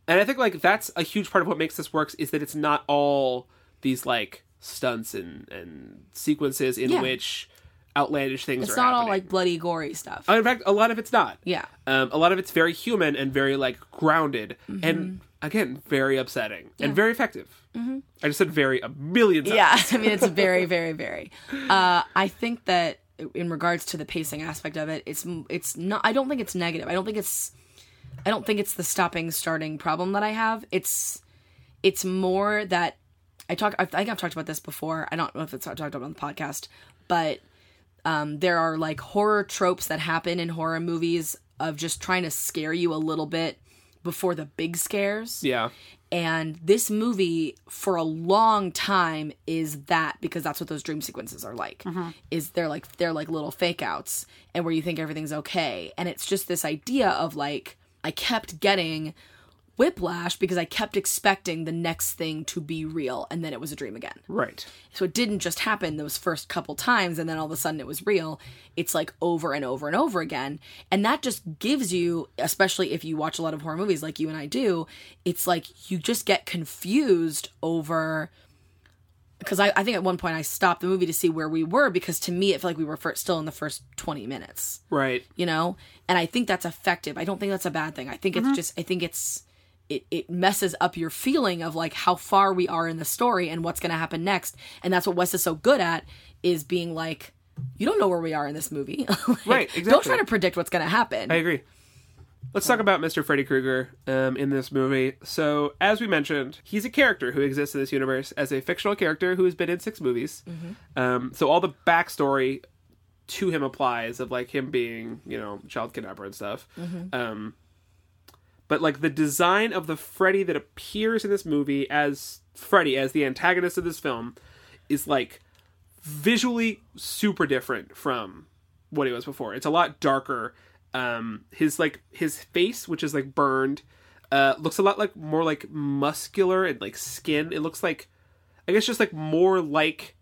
and I think like that's a huge part of what makes this works is that it's not all these like stunts and and sequences in Yeah. which outlandish things It's not all like bloody, gory stuff. In fact, a lot of it's not. yeah. Um, a lot of it's very human and very like grounded Mm-hmm. and again very upsetting and very effective. Mm-hmm. I just said very a million times. Yeah, I mean it's very, very, very. Uh, I think that in regards to the pacing aspect of it, it's it's not. I don't think it's negative. I don't think it's. I don't think it's the stopping starting problem that I have. It's it's more that I talk. I think I've talked about this before. I don't know if it's talked about on the podcast, but um, there are like horror tropes that happen in horror movies of just trying to scare you a little bit before the big scares Yeah. and this movie for a long time is that because that's what those dream sequences are like is they're like they're like little fake outs and where you think everything's okay and it's just this idea of like i kept getting whiplash because i kept expecting the next thing to be real and then it was a dream again Right. so it didn't just happen those first couple times and then all of a sudden it was real. It's like over and over and over again. And that just gives you, especially if you watch a lot of horror movies like you and I do, it's like you just get confused over because I, I think at one point I stopped the movie to see where we were because to me it felt like we were still in the first 20 minutes, Right. you know? And I think that's effective. I don't think that's a bad thing. I think it's mm-hmm. just, I think it's, it, it messes up your feeling of like how far we are in the story and what's going to happen next. And that's what Wes is so good at is being like, you don't know where we are in this movie. Like, Right, Don't try to predict what's going to happen. I agree. Let's talk about Mr. Freddy Krueger um, in this movie. So, as we mentioned, he's a character who exists in this universe as a fictional character who has been in six movies. Um, so, all the backstory to him applies of like him being, you know, child kidnapper and stuff. Um, but like the design of the Freddy that appears in this movie as Freddy, as the antagonist of this film, is like visually super different from what he was before. It's a lot darker. Um, his like his face, which is like burned, uh, looks a lot like more like muscular and like skin. It looks like, I guess, just like more like.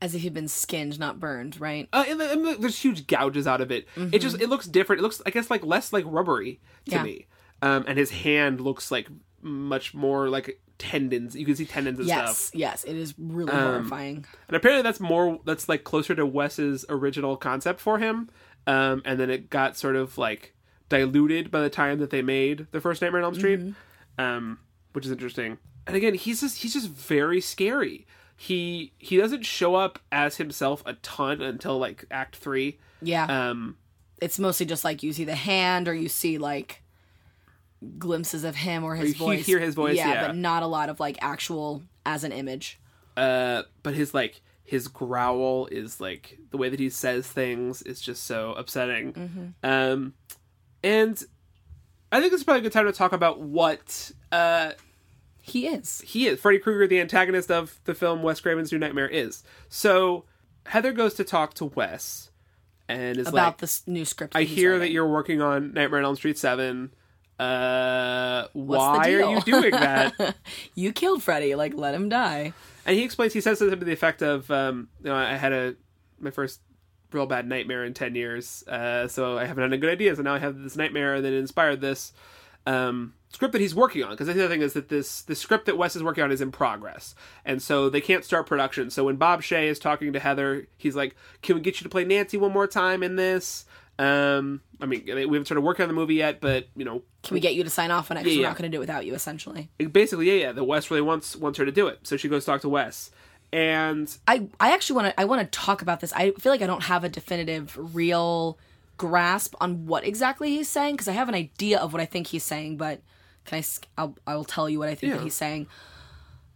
As if he'd been skinned, not burned, right? Uh, and, the- and there's huge gouges out of it. It just it looks different. It looks, I guess, like less like rubbery to Yeah. me. Um, and his hand looks like much more like tendons. You can see tendons and Yes, stuff. yes, it is really Um, horrifying. And apparently that's more that's like closer to Wes's original concept for him. Um, and then it got sort of like diluted by the time that they made the first Nightmare on Elm Street, um, which is interesting. And again, he's just he's just very scary. He he doesn't show up as himself a ton until like Act Three. Yeah, Um, it's mostly just like you see the hand or you see like glimpses of him or his you voice. hear his voice, yeah. but not a lot of like actual as an image. uh, but his like his growl is like the way that he says things is just so upsetting. Um, and I think it's probably a good time to talk about what uh He is. he is. Freddy Krueger, the antagonist of the film Wes Craven's New Nightmare, is. So Heather goes to talk to Wes and is About like, this new script. "I hear that you're working on Nightmare on Elm Street Seven. Uh, the why are deal?" you doing that?" you killed Freddy. Like let him die. And he explains. He says something to the effect of, um, "You know, I had a my first real bad nightmare in ten years, uh, so I haven't had any good ideas, and now I have this nightmare and that inspired this." um, script that he's working on. Because the other thing is that this the script that Wes is working on is in progress, and so they can't start production. So when Bob Shaye is talking to Heather, he's like, "Can we get you to play Nancy one more time in this?" Um, I mean, we haven't started working on the movie yet, but you know, Can we get you to sign off on it? Yeah, we're yeah. not going to do it without you, essentially. basically, yeah, yeah. The Wes really wants wants her to do it, so she goes talk to Wes, and I I actually want to I want to talk about this. I feel like I don't have a definitive, real grasp on what exactly he's saying because I have an idea of what I think he's saying, but can I? I'll, I will tell you what I think Yeah. that he's saying.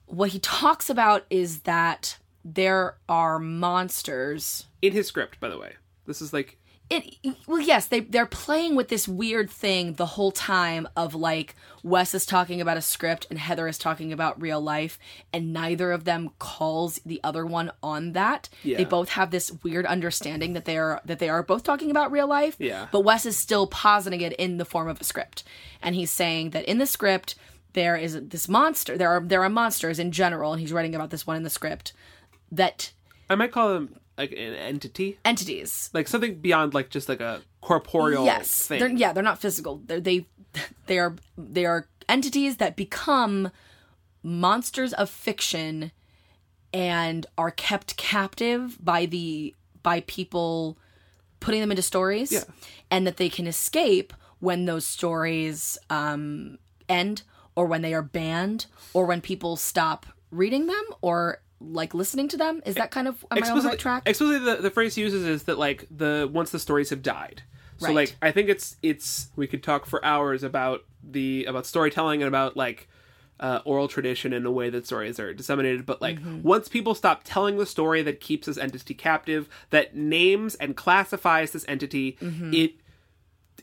What he talks about is that there are monsters in his script, by the way, this is like it well yes they they're playing with this weird thing the whole time of like Wes is talking about a script and Heather is talking about real life and neither of them calls the other one on that Yeah. they both have this weird understanding that they are that they are both talking about real life Yeah. but Wes is still positing it in the form of a script and he's saying that in the script there is this monster there are there are monsters in general and he's writing about this one in the script that I might call them like an entity, entities like something beyond like just like a corporeal yes thing. they're yeah they're not physical they're, they they are they are entities that become monsters of fiction and are kept captive by the by people putting them into stories Yeah. and that they can escape when those stories um, end or when they are banned or when people stop reading them or like listening to them is that kind of am I on the right track explicitly the, the phrase he uses is that like the once the stories have died. So Right. like I think it's it's we could talk for hours about the about storytelling and about like uh, oral tradition and the way that stories are disseminated. But like Mm-hmm. once people stop telling the story that keeps this entity captive, that names and classifies this entity, Mm-hmm. it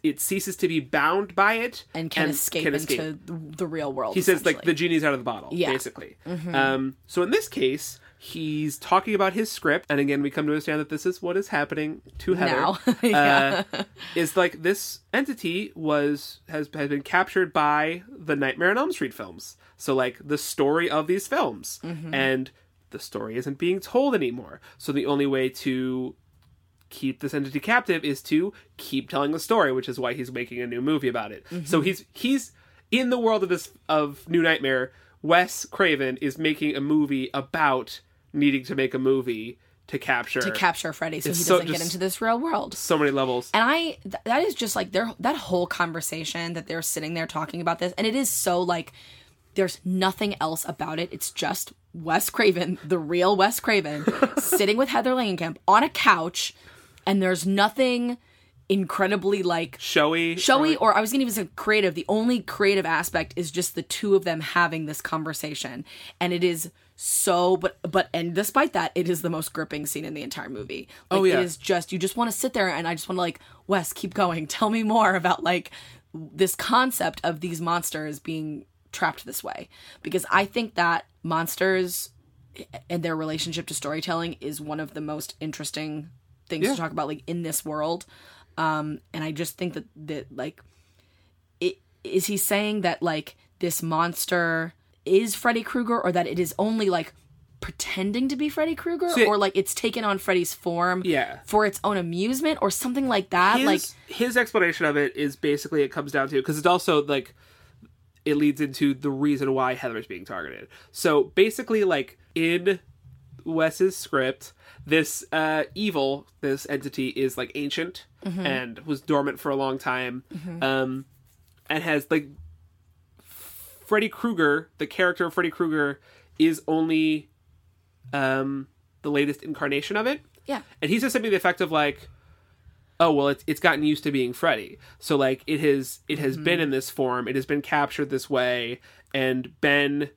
it ceases to be bound by it and can escape can into the- real world he says like the genie's out of the bottle Yeah. Mm-hmm. basically um, so in this case he's talking about his script and again we come to understand that this is what is happening to heather Now. Yeah. uh, is like this entity was has, has been captured by the nightmare on elm street films so like the story of these films Mm-hmm. and the story isn't being told anymore so the only way to keep this entity captive is to keep telling the story, which is why he's making a new movie about it. Mm-hmm. So he's he's in the world of this of New Nightmare Wes Craven is making a movie about needing to make a movie to capture to capture Freddy so It's he doesn't get into this real world. so many levels. And I th- that is just like their that whole conversation that they're sitting there talking about this and it is so like there's nothing else about it. It's just Wes Craven, the real Wes Craven, sitting with Heather Langenkamp on a couch and there's nothing incredibly like Showy, showy or I was gonna even say creative. The only creative aspect is just the two of them having this conversation. And it is so but but and despite that, it is the most gripping scene in the entire movie. Like, Oh, yeah. It is just you just want to sit there and I just want to like, Wes, keep going. Tell me more about like this concept of these monsters being trapped this way. Because I think that monsters and their relationship to storytelling is one of the most interesting things Yeah. to talk about like in this world um and i just think that that like it, is he saying that like this monster is freddy krueger or that it is only like pretending to be freddy krueger See- or like it's taken on freddy's form Yeah. for its own amusement or something like that his, like his explanation of it is basically it comes down to because it's also like it leads into the reason why Heather is being targeted. So basically, like in Wes's script, this uh, evil, this entity is like ancient and was dormant for a long time, um, and has like Freddy Krueger, the character of Freddy Krueger, is only um, the latest incarnation of it. yeah. And he says something to the effect of like, "Oh well, it's it's gotten used to being Freddy, so like it has it has been in this form, it has been captured this way, and been,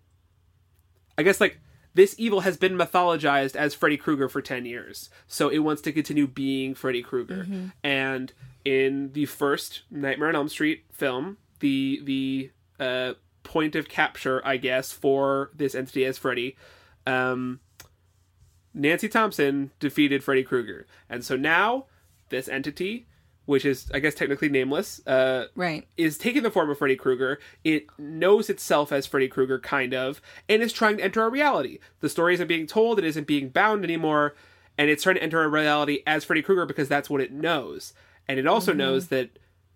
I guess like this evil has been mythologized as Freddy Krueger for ten years, so it wants to continue being Freddy Krueger. And in the first Nightmare on Elm Street film, the the uh, point of capture, I guess, for this entity as Freddy, um, Nancy Thompson defeated Freddy Krueger, and so now this entity, which is I guess technically nameless, uh, right is taking the form of Freddy Krueger. It knows itself as Freddy Krueger, kind of, and is trying to enter our reality. The story isn't being told; it isn't being bound anymore, and it's trying to enter our reality as Freddy Krueger because that's what it knows, and it also knows that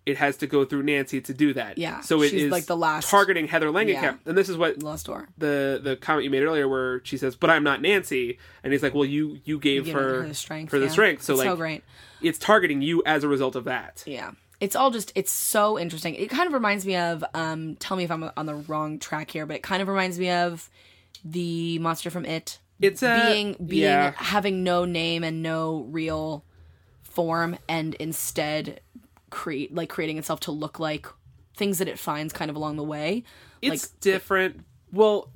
it has to go through Nancy to do that. Mm-hmm. Yeah, so it is like the last- targeting Heather Langenkamp, Yeah. and this is what lost door the the comment you made earlier where she says, "But I'm not Nancy," and he's like, "Well, you you gave Giving her, her the strength, for the strength, so It's like so great it's targeting you as a result of that." Yeah. It's all just it's so interesting. It kind of reminds me of um tell me if I'm on the wrong track here, but it kind of reminds me of the monster from it It's a being being yeah. having no name and no real form and instead create like creating itself to look like things that it finds kind of along the way. It's different. Well,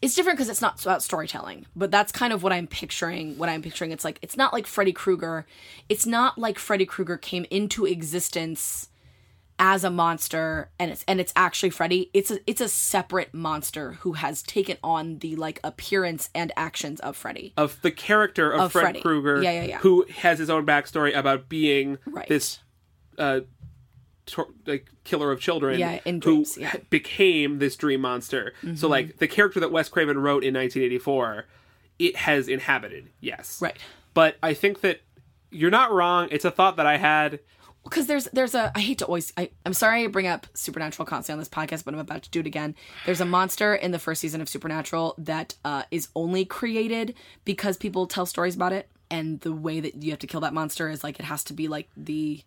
It's different because it's not about storytelling, but that's kind of what I'm picturing. What I'm picturing, it's like it's not like Freddy Krueger. It's not like Freddy Krueger came into existence as a monster, and it's and it's actually Freddy. It's a it's a separate monster who has taken on the like appearance and actions of Freddy. of the character of, Of Fred Freddy. Krueger, Yeah, yeah, yeah. who has his own backstory about being Right. this uh, tor- like killer of children, Yeah, in who dreams, yeah. Mm-hmm. became this dream monster. So, like the character that Wes Craven wrote in 1984, it has inhabited, yes, Right. But I think that you're not wrong. It's a thought that I had. because there's there's a I hate to always I, I'm sorry I bring up Supernatural constantly on this podcast, but I'm about to do it again. There's a monster in the first season of Supernatural that uh, is only created because people tell stories about it, and the way that you have to kill that monster is like it has to be like the.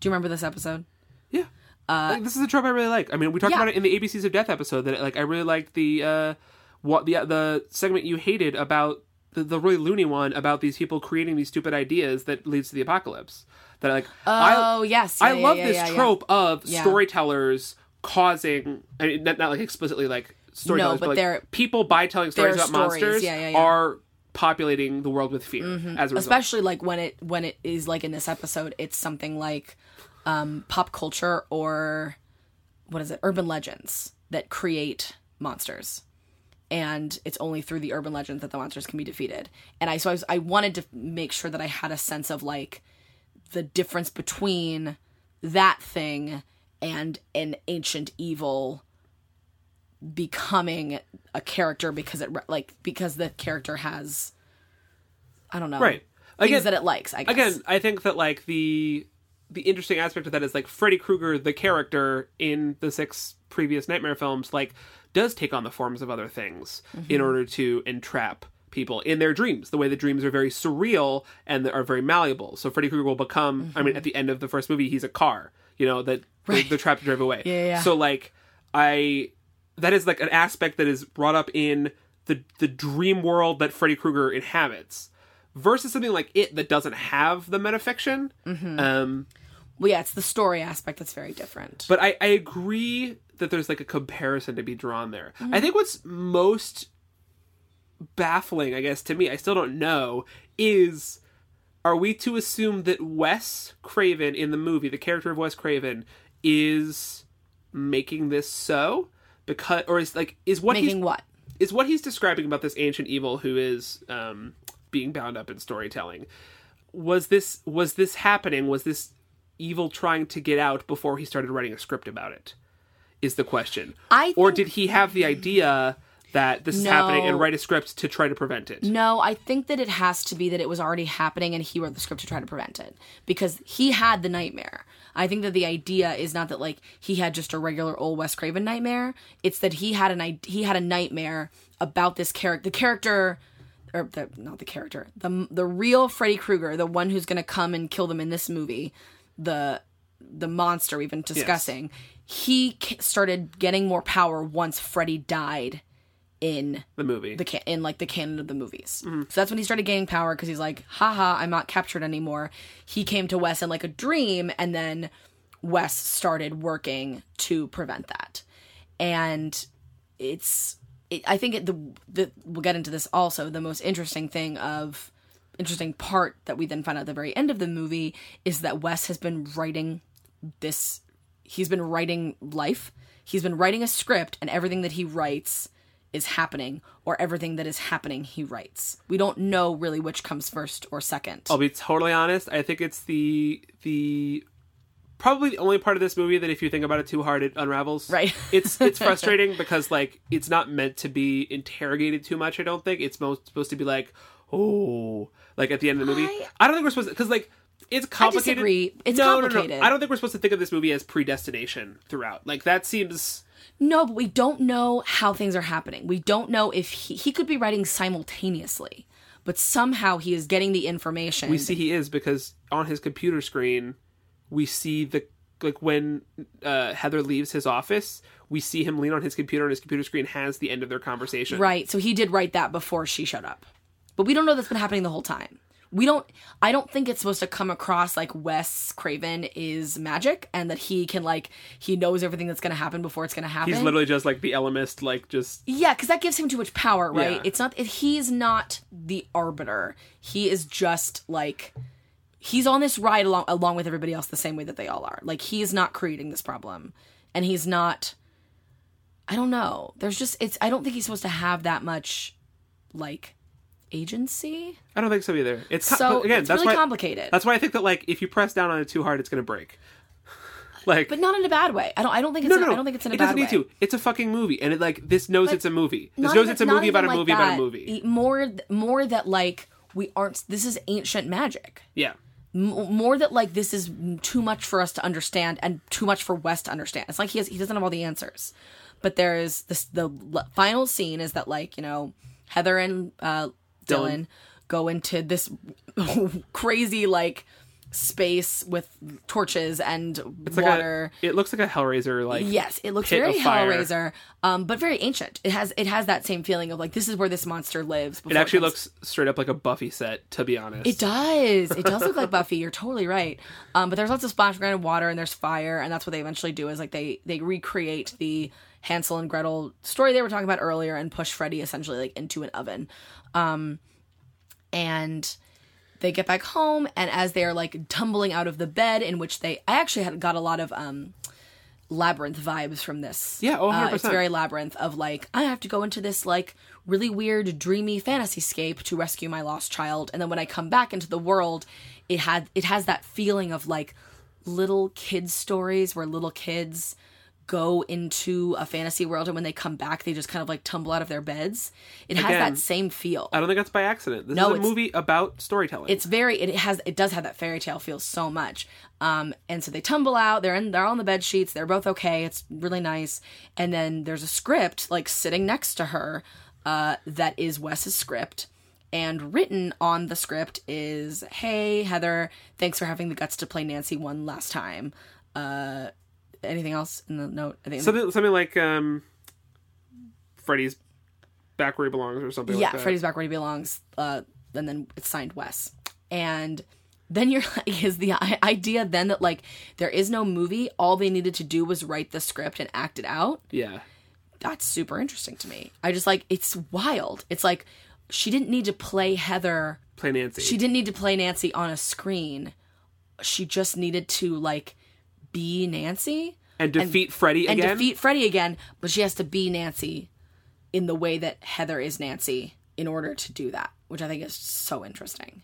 Do you remember this episode? Yeah. Like, this is a trope I really like. I mean, we talked Uh, yeah. about it in the ABCs of Death episode. That like I really liked the uh, what the the segment you hated about the, the really loony one about these people creating these stupid ideas that leads to the apocalypse. That like Oh I yes, I Yeah, yeah, love yeah, this yeah, yeah. trope of Yeah. storytellers causing. I mean, not, not like explicitly like storytellers, but but, like people by telling stories about stories. monsters Yeah, yeah, yeah. are populating the world with fear as a result. especially like when it when it is like in this episode it's something like um pop culture or what is it urban legends that create monsters and it's only through the urban legends that the monsters can be defeated and i so i, was, I wanted to make sure that i had a sense of like the difference between that thing and an ancient evil becoming a character because it like because the character has I don't know Right. things Again- that it likes. I guess again i think that like the the interesting aspect of that is like freddy krueger the character in the six previous Nightmare films, like does take on the forms of other things in mm-hmm. order to entrap people in their dreams. The way that dreams are very surreal and are very malleable. So Freddy Krueger will become. I mean, mm-hmm. at the end of the first movie, he's a car. You know that they're, they're trapped to drive away. Yeah, yeah. So like, I that is like an aspect that is brought up in the the dream world that Freddy Krueger inhabits. Versus something like it that doesn't have the metafiction. Mm-hmm. Um, Well, yeah, it's the story aspect that's very different. but I, I agree that there's like a comparison to be drawn there. I think what's most baffling, I guess, to me, I still don't know, is are we to assume that Wes Craven in the movie, the character of Wes Craven, is making this so? Because or is like is what he's Making what? is what he's describing about this ancient evil who is um, being bound up in storytelling. Was this was this happening? Was this evil trying to get out before he started writing a script about it? Is the question. I or did he have the idea that this is happening and write a script to try to prevent it? No, I think that it has to be that it was already happening and he wrote the script to try to prevent it because he had the nightmare. I think that the idea is not that like he had just a regular old Wes Craven nightmare. It's that he had an i- he had a nightmare about this character, the character or the, not the character, the the real Freddy Krueger, the one who's going to come and kill them in this movie, the the monster we've been discussing. He ca- started getting more power once Freddy died in The movie. the can- in like the canon of the movies. Mm-hmm. So that's when he started gaining power because he's like, haha, I'm not captured anymore. He came to Wes in like a dream, and then Wes started working to prevent that. And it's, it, I think it, the the we'll get into this also. The most interesting thing of interesting part that we then find out at the very end of the movie is that Wes has been writing this. He's been writing life. He's been writing a script, and everything that he writes is happening, or everything that is happening he writes. We don't know really which comes first or second. I'll be totally honest. I think it's the the probably the only part of this movie that if you think about it too hard, it unravels. Right. it's it's frustrating because like it's not meant to be interrogated too much. I don't think it's most supposed to be like oh like at the end of the movie. I- I, don't think we're supposed to because like it's complicated. disagree. It's no, No, complicated. no. I don't think we're supposed to think of this movie as predestination throughout. Like that seems No, but we don't know how things are happening. We don't know if he he could be writing simultaneously, but somehow he is getting the information. we see he is because on his computer screen we see the like when uh, Heather leaves his office, we see him lean on his computer, and his computer screen has the end of their conversation. Right. So he did write that before she showed up. But we don't know that's been happening the whole time. We don't I don't think it's supposed to come across like Wes Craven is magic and that he can like he knows everything that's going to happen before it's going to happen. He's literally just like the Ellimist, like just Yeah, because that gives him too much power, right? Yeah. It's not. It, he's not the arbiter. He is just like he's on this ride along along with everybody else, the same way that they all are. Like he is not creating this problem, and he's not. I don't know. There's just it's. I don't think he's supposed to have that much, like, agency. I don't think so either. It's co- So but again, it's that's really why complicated, that's why I think that like if you press down on it too hard, it's gonna break. like but not in a bad way. I don't. I don't think it's. no, no, no, I don't think it's in a it bad doesn't need to. It's a fucking movie, and it like this knows it's a movie. This knows even- it's a movie about a movie about a movie. More, more that like we aren't. This is ancient magic. Yeah, M- more that like this is too much for us to understand and too much for Wes to understand. It's like he has he doesn't have all the answers. But there is this the final scene is that like you know Heather and uh, Dylan, Dylan. go into this crazy like space with torches and it's like water. a. It looks like a Hellraiser. Like Yes, it looks very. Hellraiser, um, but very ancient. It has it has that same feeling of like this is where this monster lives. It actually comes- looks straight up like a Buffy set, to be honest. It does. It does look like Buffy. You're totally right. Um, but there's lots of splash ground water and there's fire, and that's what they eventually do is like they they recreate the Hansel and Gretel story they were talking about earlier and push Freddy essentially like into an oven. Um, and they get back home, and as they're like tumbling out of the bed in which they, I actually had got a lot of um labyrinth vibes from this. Yeah, oh, Uh, it's very labyrinth of like I have to go into this like really weird dreamy fantasy scape to rescue my lost child, and then when I come back into the world, it had it has that feeling of like little kids stories where little kids go into a fantasy world and when they come back they just kind of like tumble out of their beds. It has Again, that same feel. I don't think that's by accident. This No, is a movie about storytelling. it's very it has it does have that fairy tale feel so much um and so they tumble out they're in they're on the bed sheets they're both okay it's really nice and then there's a script like sitting next to her uh that is wes's script and written on the script is hey heather thanks for having the guts to play nancy one last time uh anything else in the note i think something something like um, Freddy's back where he belongs or something yeah, like that. Freddy's back where he belongs. Uh, and then it's signed Wes. And then you're like, is the idea then that like there is no movie? All they needed to do was write the script and act it out. Yeah. That's super interesting to me. I just like it's wild. It's like she didn't need to play Heather. Play Nancy. She didn't need to play Nancy on a screen. She just needed to like be Nancy and defeat Freddy again. and defeat Freddy again, but she has to be Nancy in the way that Heather is Nancy in order to do that, which I think is so interesting.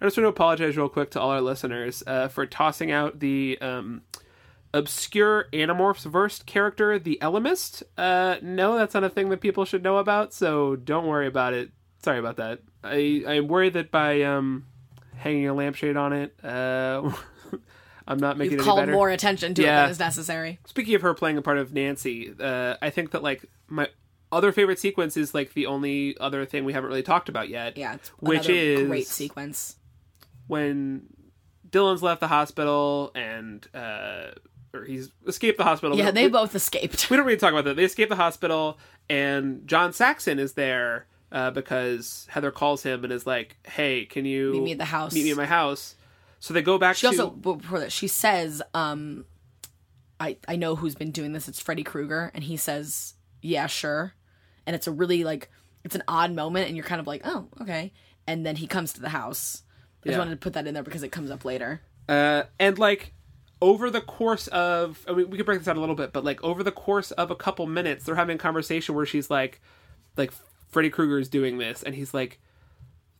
I just want to apologize real quick to all our listeners uh, for tossing out the um, obscure Animorphs verse character, the Ellimist. Uh, no, that's not a thing that people should know about, so don't worry about it. Sorry about that. I I'm worried that by um, hanging a lampshade on it, uh, I'm not making You've it called better. more attention to Yeah. it than is necessary. Speaking of her playing a part of Nancy, uh, I think that like my other favorite sequence is like the only other thing we haven't really talked about yet. Yeah, it's which is great sequence. when Dylan's left the hospital and uh, or he's escaped the hospital. Yeah, they we, both escaped. we don't really talk about that. They escape the hospital, and John Saxon is there uh, because Heather calls him and is like, "Hey, can you Meet me at the house." Meet me at my house." So they go back to She to also before that she says, um, "I I know who's been doing this. It's Freddy Krueger," and he says, "Yeah, sure." And it's a really like it's an odd moment, and you're kind of like, "Oh, okay." And then he comes to the house. I Yeah. just wanted to put that in there because it comes up later. Uh, and like over the course of, I mean, we could break this out a little bit, but like over the course of a couple minutes, they're having a conversation where she's like, like Freddy Krueger is doing this, and he's like,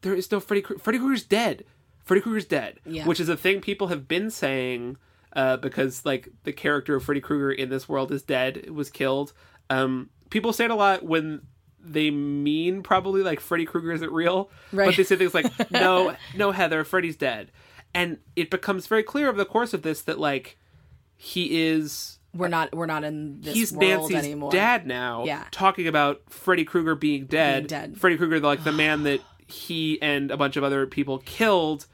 there is no Freddy. Krueger. Freddy Krueger's dead. Freddy Krueger's dead. Yeah. Which is a thing people have been saying, uh, because like the character of Freddy Krueger in this world is dead, was killed. Um, people say it a lot when they mean probably like Freddy Krueger isn't real, Right. but they say things like, "No, no, Heather, Freddy's dead," and it becomes very clear over the course of this that like he is We're not we're not in this he's world Nancy's anymore. dad now. Yeah. talking about Freddy Krueger being dead. Being dead. Freddy Krueger, like the man that he and a bunch of other people killed,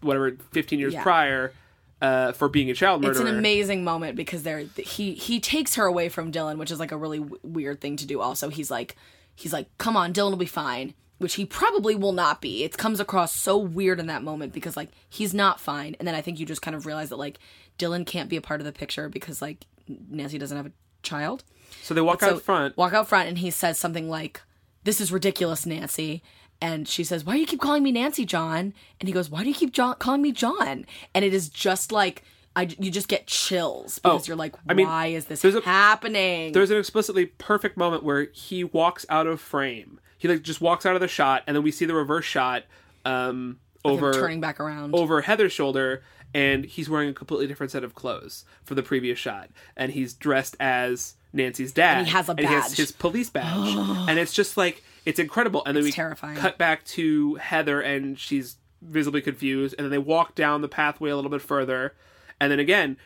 whatever, fifteen years Yeah. prior, uh, for being a child murderer. It's an amazing moment because there he he takes her away from Dylan, which is like a really w- weird thing to do. Also, he's like he's like, "Come on, Dylan will be fine," which he probably will not be. It comes across so weird in that moment because like he's not fine, and then I think you just kind of realize that like Dylan can't be a part of the picture because like Nancy doesn't have a child. so they walk So out front. walk out front, and he says something like, "This is ridiculous, Nancy." And she says, "Why do you keep calling me Nancy, John?" And he goes, "Why do you keep John- calling me John?" And it is just like I, you just get chills because Oh, you're like, I mean, "Why is this there's a- happening?" There's an explicitly perfect moment where he walks out of frame. He like just walks out of the shot, and then we see the reverse shot um, over turning back around. over Heather's shoulder, and he's wearing a completely different set of clothes for the previous shot, and he's dressed as Nancy's dad. And he has a he has badge. his police badge, and it's just like it's incredible. And then we terrifying. cut back to Heather, and she's visibly confused, and then they walk down the pathway a little bit further, and then again.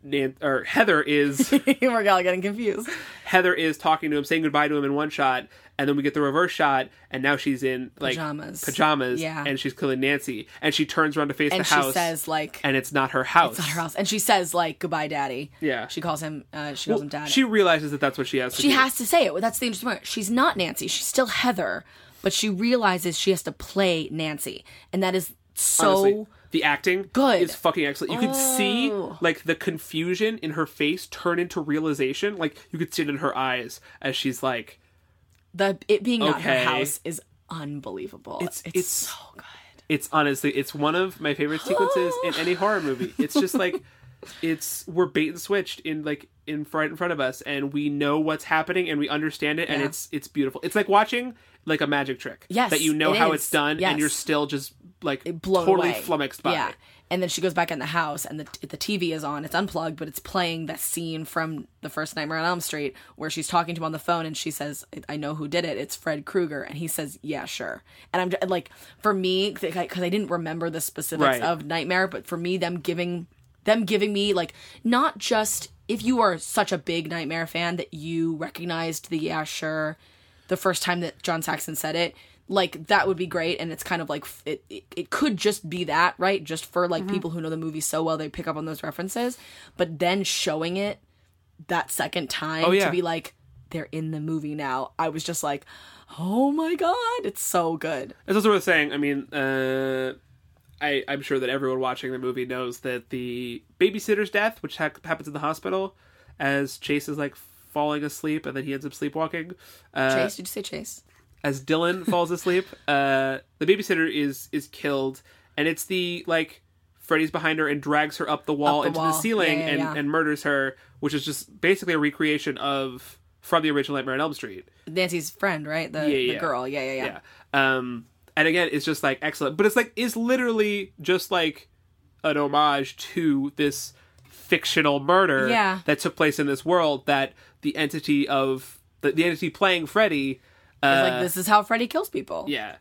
Nan- or Heather is We're all getting confused. Heather is talking to him, saying goodbye to him in one shot, and then we get the reverse shot, and now she's in like Pajamas. pajamas, Yeah. and she's killing Nancy, and she turns around to face the house. And the she house, says like, and it's not her house. "It's not her house." And she says like, "Goodbye, Daddy." Yeah. She calls him. Uh, she calls him Dad. She realizes that that's what she has to she do. has to say it. That's the interesting part. She's not Nancy. She's still Heather, but she realizes she has to play Nancy, and that is so. Honestly, the acting good. is fucking excellent. You could see Oh. like the confusion in her face turn into realization. Like you could see it in her eyes as she's like, the it being not her house is unbelievable. It's It's- it's, so good. it's honestly it's one of my favorite sequences in any horror movie. It's just like it's we're bait and switched in like in right in front of us and we know what's happening and we understand it and Yeah. it's it's beautiful. It's like watching like a magic trick. Yes, That you know it how is. it's done Yes. and you're still just like blown totally away. flummoxed by. Yeah. And then she goes back in the house, and the the TV is on. It's unplugged, but it's playing that scene from the first Nightmare on Elm Street where she's talking to him on the phone, and she says, "I know who did it. It's Fred Krueger." And he says, "Yeah, sure." And I'm like, for me, because I didn't remember the specifics Right. of Nightmare, but for me, them giving them giving me like not just if you are such a big Nightmare fan that you recognized the "Yeah, sure" the first time that John Saxon said it, like that would be great. And it's kind of like it, it, it could just be that, right? Just for like people who know the movie so well, they pick up on those references. But then showing it that second time Oh, yeah. to be like, they're in the movie now. I was just like, oh my god, it's so good. It's also worth saying. I mean, uh, I I'm sure that everyone watching the movie knows that the babysitter's death, which ha- happens in the hospital, as Chase is like falling asleep and then he ends up sleepwalking. Uh, Chase, did you say Chase? As Dylan falls asleep, uh, the babysitter is is killed, and it's the like Freddy's behind her and drags her up the wall Up the into wall. the ceiling Yeah, yeah, and, yeah. and murders her, which is just basically a recreation of from the original Nightmare on Elm Street. Nancy's friend, right? The, the girl. Yeah, yeah, yeah. Yeah. Um, and again, it's just like excellent, but it's like is literally just like an homage to this fictional murder Yeah. that took place in this world that the entity of the, the entity playing Freddy. Uh, like this is how Freddy kills people. yeah,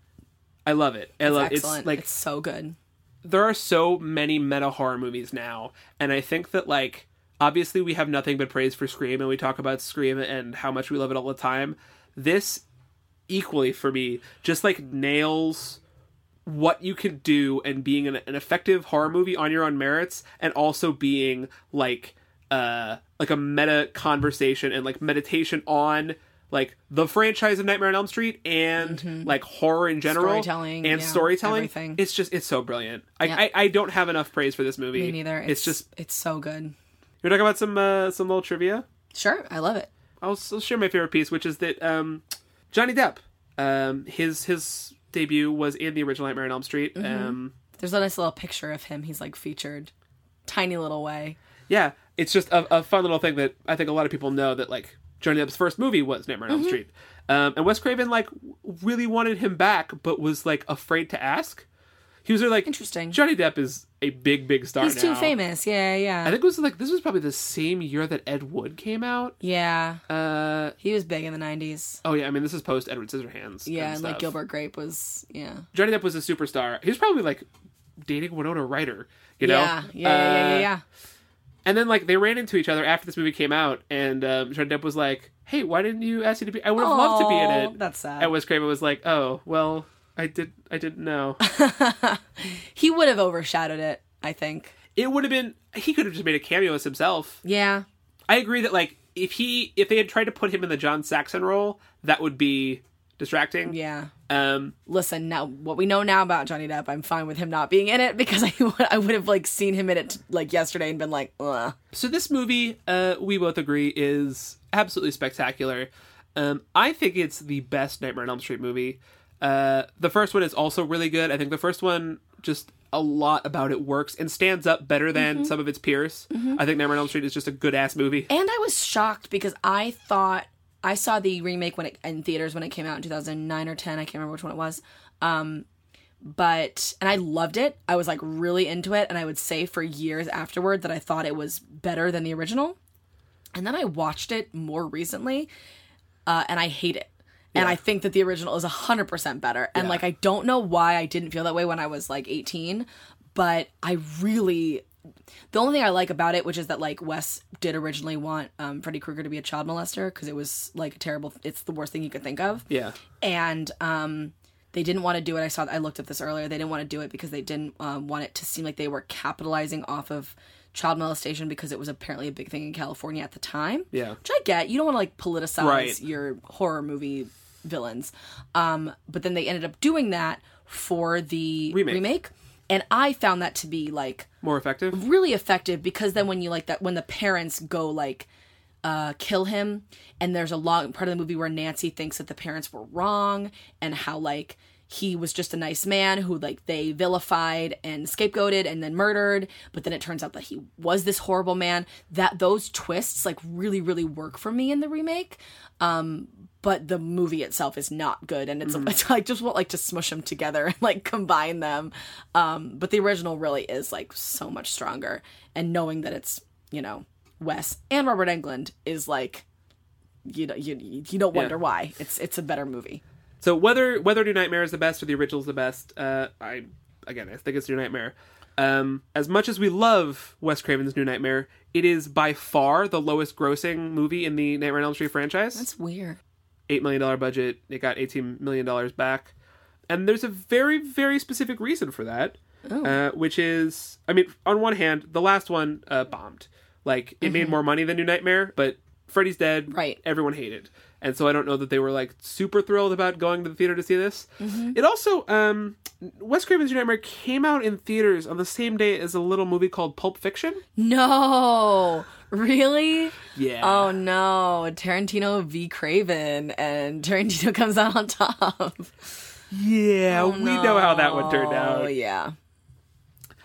I love it. I love Excellent. it's like it's so good. there are so many meta horror movies now, and I think that like obviously we have nothing but praise for Scream, and we talk about Scream and how much we love it all the time. This equally for me just like nails what you can do and being an, an effective horror movie on your own merits, and also being like uh like a meta conversation and like meditation on like the franchise of Nightmare on Elm Street and like horror in general Mm-hmm. Storytelling, and yeah, storytelling. everything. It's just it's so brilliant. I, Yeah. I I don't have enough praise for this movie. Me neither. It's, just it's so good. you're talking about some uh, some little trivia. Sure, I love it. I'll, I'll share my favorite piece, which is that um, Johnny Depp, um, his his debut was in the original Nightmare on Elm Street. Mm-hmm. Um, There's a nice little picture of him. He's like featured, tiny little way. yeah, it's just a, a fun little thing that I think a lot of people know that like Johnny Depp's first movie was Nightmare on Mm-hmm. Elm Street, um, and Wes Craven like really wanted him back, but was like afraid to ask. He was like, Interesting. Johnny Depp is a big, big star. He's now. too famous. Yeah, yeah, I think it was like this was probably the same year that Ed Wood came out. yeah. Uh, He was big in the '90s. oh yeah, I mean this is post Edward Scissorhands. Yeah, and like. Gilbert Grape was. Yeah. Johnny Depp was a superstar. He was probably like dating Winona Ryder, you know? Yeah, yeah, yeah, yeah, Uh, yeah, yeah. And then like they ran into each other after this movie came out, and um, Johnny Depp was like, "Hey, why didn't you ask you to be? I would have loved to be in it." That's sad. And Wes Craven was like, "Oh, well, I did. I didn't know. he would have overshadowed it. I think. it would have been. He could have just made a cameo as himself. Yeah. I agree that like if he if they had tried to put him in the John Saxon role, that would be distracting. Yeah. Um, Listen, now what we know now about Johnny Depp, I'm fine with him not being in it because I would, I would have like seen him in it like yesterday and been like, Ugh. So this movie, uh, we both agree, is absolutely spectacular. Um, I think it's the best Nightmare on Elm Street movie. Uh, the first one is also really good. I think the first one just a lot about it works and stands up better than some of its peers. I think Nightmare on Elm Street is just a good ass movie. And I was shocked because I thought I saw the remake when it in theaters when it came out in 2009 or 10. I can't remember which one it was. Um, but and I loved it. I was like really into it, and I would say for years afterward that I thought it was better than the original. And then I watched it more recently, uh, and I hate it. And I think that the original is 100% better. And Yeah. like, I don't know why I didn't feel that way when I was like 18, but I really. The only thing I like about it, which is that like Wes did originally want um, Freddy Krueger to be a child molester because it was like a terrible. It's the worst thing you could think of Yeah. and um, they didn't want to do it. I saw. I looked at this earlier. They didn't want to do it because they didn't um, want it to seem like they were capitalizing off of child molestation because it was apparently a big thing in California at the time. Yeah. which I get. You don't want to like politicize Right. your horror movie villains, um, but then they ended up doing that for the Remake. remake, and I found that to be like More effective. really effective because then when you like that when the parents go like uh kill him and there's a long part of the movie where Nancy thinks that the parents were wrong and how like he was just a nice man who like they vilified and scapegoated and then murdered but then it turns out that he was this horrible man that those twists like really really work for me in the remake um but the movie itself is not good and it's, Mm-hmm. it's like just want like to smush them together and like combine them um but the original really is like so much stronger and knowing that it's you know wes and robert englund is like you know you, you don't wonder why it's it's a better movie So whether whether New Nightmare is the best or the original is the best, uh, I again I think it's New Nightmare. Um, as much as we love Wes Craven's New Nightmare, it is by far the lowest grossing movie in the Nightmare on Elm Street franchise. that's weird Eight million dollar budget, it got eighteen million dollars back, and there's a very very specific reason for that, uh, which is I mean on one hand the last one uh, bombed, like it made more money than New Nightmare, but Freddy's dead, Right. Everyone hated. And so I don't know that they were like super thrilled about going to the theater to see this. It also, um, Wes Craven's New Nightmare came out in theaters on the same day as a little movie called Pulp Fiction. no really Yeah. oh no tarantino v craven and tarantino comes out on top yeah, we know how that one turned oh out. yeah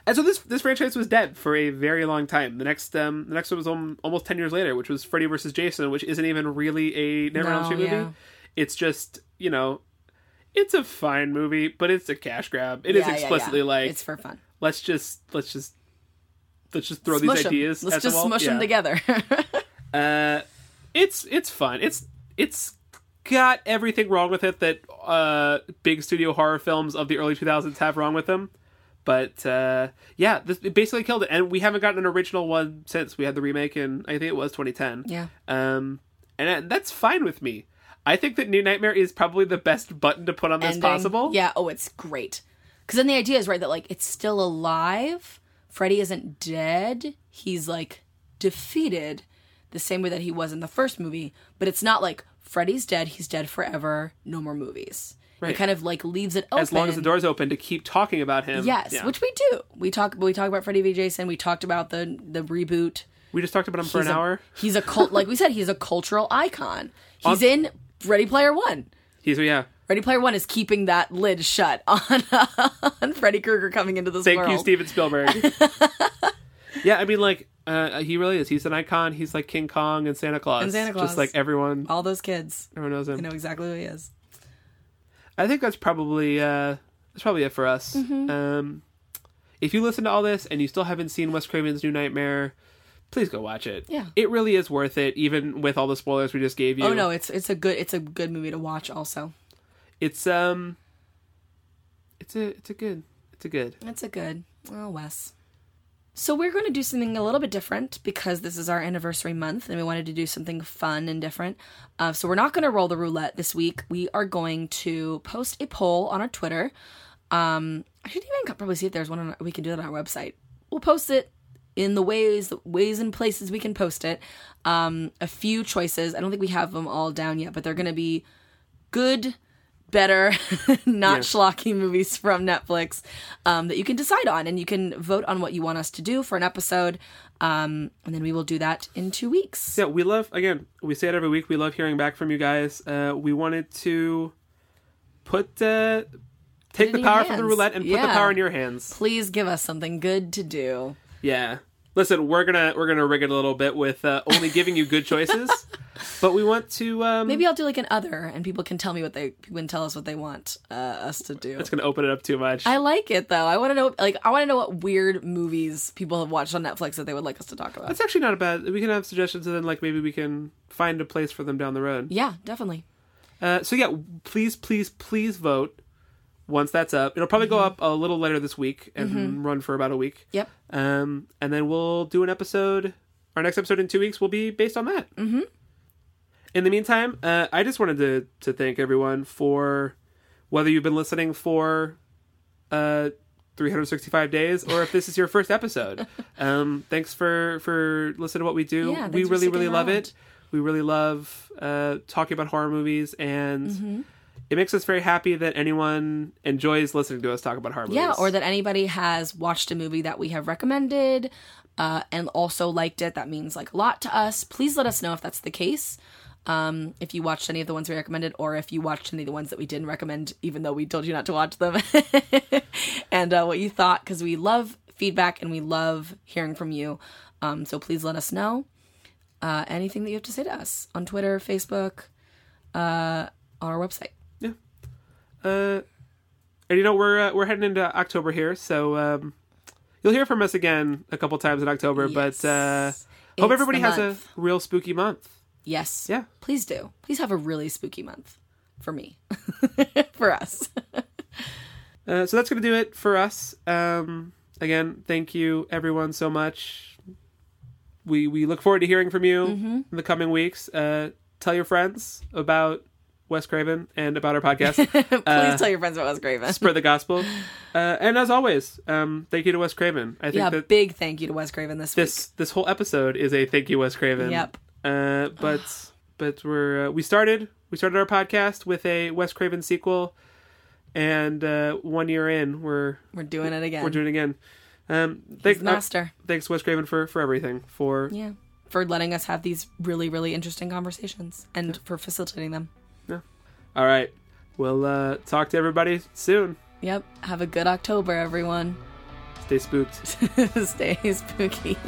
And so this this franchise was dead for a very long time. The next um the next one was um, almost ten years later, which was Freddy vs. Jason, which isn't even really a Never on Elm No, Street movie. yeah. It's just you know, it's a fine movie, but it's a cash grab. It is Yeah, yeah, explicitly yeah. like it's for fun let's just let's just let's just throw Smush these ideas. let's the just wall. smush them together Uh, it's it's fun. It's it's got everything wrong with it that uh big studio horror films of the early 2000s have wrong with them. But uh yeah, this it basically killed it, and we haven't gotten an original one since we had the remake in I think it was 2010. yeah Um, and that's fine with me. I think that New Nightmare is probably the best button to put on this ending. possible. Yeah. Oh, it's great. Because then the idea is right that like it's still alive. Freddy isn't dead. He's like defeated, the same way that he was in the first movie. But it's not like Freddy's dead. He's dead forever. No more movies. It kind of like leaves it open. As long as the door's open to keep talking about him. Yes, Yeah. which we do. We talk. We talk about Freddy v Jason. We talked about the the reboot. we just talked about him for an a- hour. He's a cult. like we said, he's a cultural icon. He's in Ready Player One. He's yeah. Ready Player One is keeping that lid shut on on Freddy Krueger coming into this Thank world. you, Steven Spielberg. yeah, I mean, like, uh, he really is. He's an icon. He's like King Kong and Santa Claus. And Santa Claus. Just like everyone, All those kids, everyone knows him. I know exactly who he is. I think that's probably uh, that's probably it for us. Mm-hmm. Um, if you listen to all this and you still haven't seen Wes Craven's New Nightmare, please go watch it. Yeah. it really is worth it, even with all the spoilers we just gave you. Oh no, it's it's a good it's a good movie to watch. Also, it's um, it's a it's a good it's a good. it's a good. Oh, Wes. So we're going to do something a little bit different because this is our anniversary month, and we wanted to do something fun and different. Uh, so we're not going to roll the roulette this week. We are going to post a poll on our Twitter. Um, I should even probably see if there's one. On, we can do that on our website. We'll post it in the ways ways and places we can post it. Um, a few choices. I don't think we have them all down yet, but they're going to be good, better, not Yes. schlocky movies from Netflix um, that you can decide on, and you can vote on what you want us to do for an episode. Um, and then we will do that in two weeks. Yeah, we love again. We say it every week. We love hearing back from you guys. Uh, we wanted to put uh, take the power from the roulette and put the power in your hands. Please give us something good to do. Yeah. Listen, we're gonna we're gonna rig it a little bit with uh, only giving you good choices, but we want to. Um, Maybe I'll do like an other, and people can tell me what they can tell us what they want uh, us to do. it's gonna open it up too much. I like it though. I want to know, like, I want to know what weird movies people have watched on Netflix that they would like us to talk about. That's actually not a bad. We can have suggestions, and then like maybe we can find a place for them down the road. Yeah, definitely. Uh, so yeah, please, please, please vote. Once that's up, it'll probably go Mm-hmm. up a little later this week and run for about a week. Yep. Um, and then we'll do an episode. Our next episode in two weeks will be based on that. Mm-hmm. In the meantime, uh, I just wanted to to thank everyone for whether you've been listening for uh 365 days or if this is your first episode. um, thanks for for listening to what we do. Yeah, we really really sticking love it. We really love uh, talking about horror movies and. It makes us very happy that anyone enjoys listening to us talk about horror movies. Yeah, or that anybody has watched a movie that we have recommended uh, and also liked it. That means like a lot to us. Please let us know if that's the case. Um, if you watched any of the ones we recommended, or if you watched any of the ones that we didn't recommend, even though we told you not to watch them, and uh, what you thought, because we love feedback and we love hearing from you. Um, so please let us know uh, anything that you have to say to us on Twitter, Facebook, uh, on our website. Uh, and you know we're uh, we're heading into October here, so um, you'll hear from us again a couple times in October. But uh, hope It's everybody has a real spooky month. Yes. Yeah. Please do. Please have a really spooky month for me, for us. Uh, so that's going to do it for us. Um, again, thank you everyone so much. We we look forward to hearing from you Mm-hmm. in the coming weeks. Uh, tell your friends about Wes Craven and about our podcast. Please tell your friends about Wes Craven. Spread the gospel. Uh, and as always, um, thank you to Wes Craven. I think Yeah, that big thank you to Wes Craven this, this this whole episode is a thank you Wes Craven. Yep. Uh, but but we're uh, we started we started our podcast with a Wes Craven sequel, and uh, one year in we're. We're doing it again. we're doing it again. Um, He's master. uh, thanks Wes Craven for for everything for yeah. For letting us have these really, really interesting conversations and for facilitating them. All right. We'll uh, talk to everybody soon. Yep. Have a good October, everyone. Stay spooked. Stay spooky.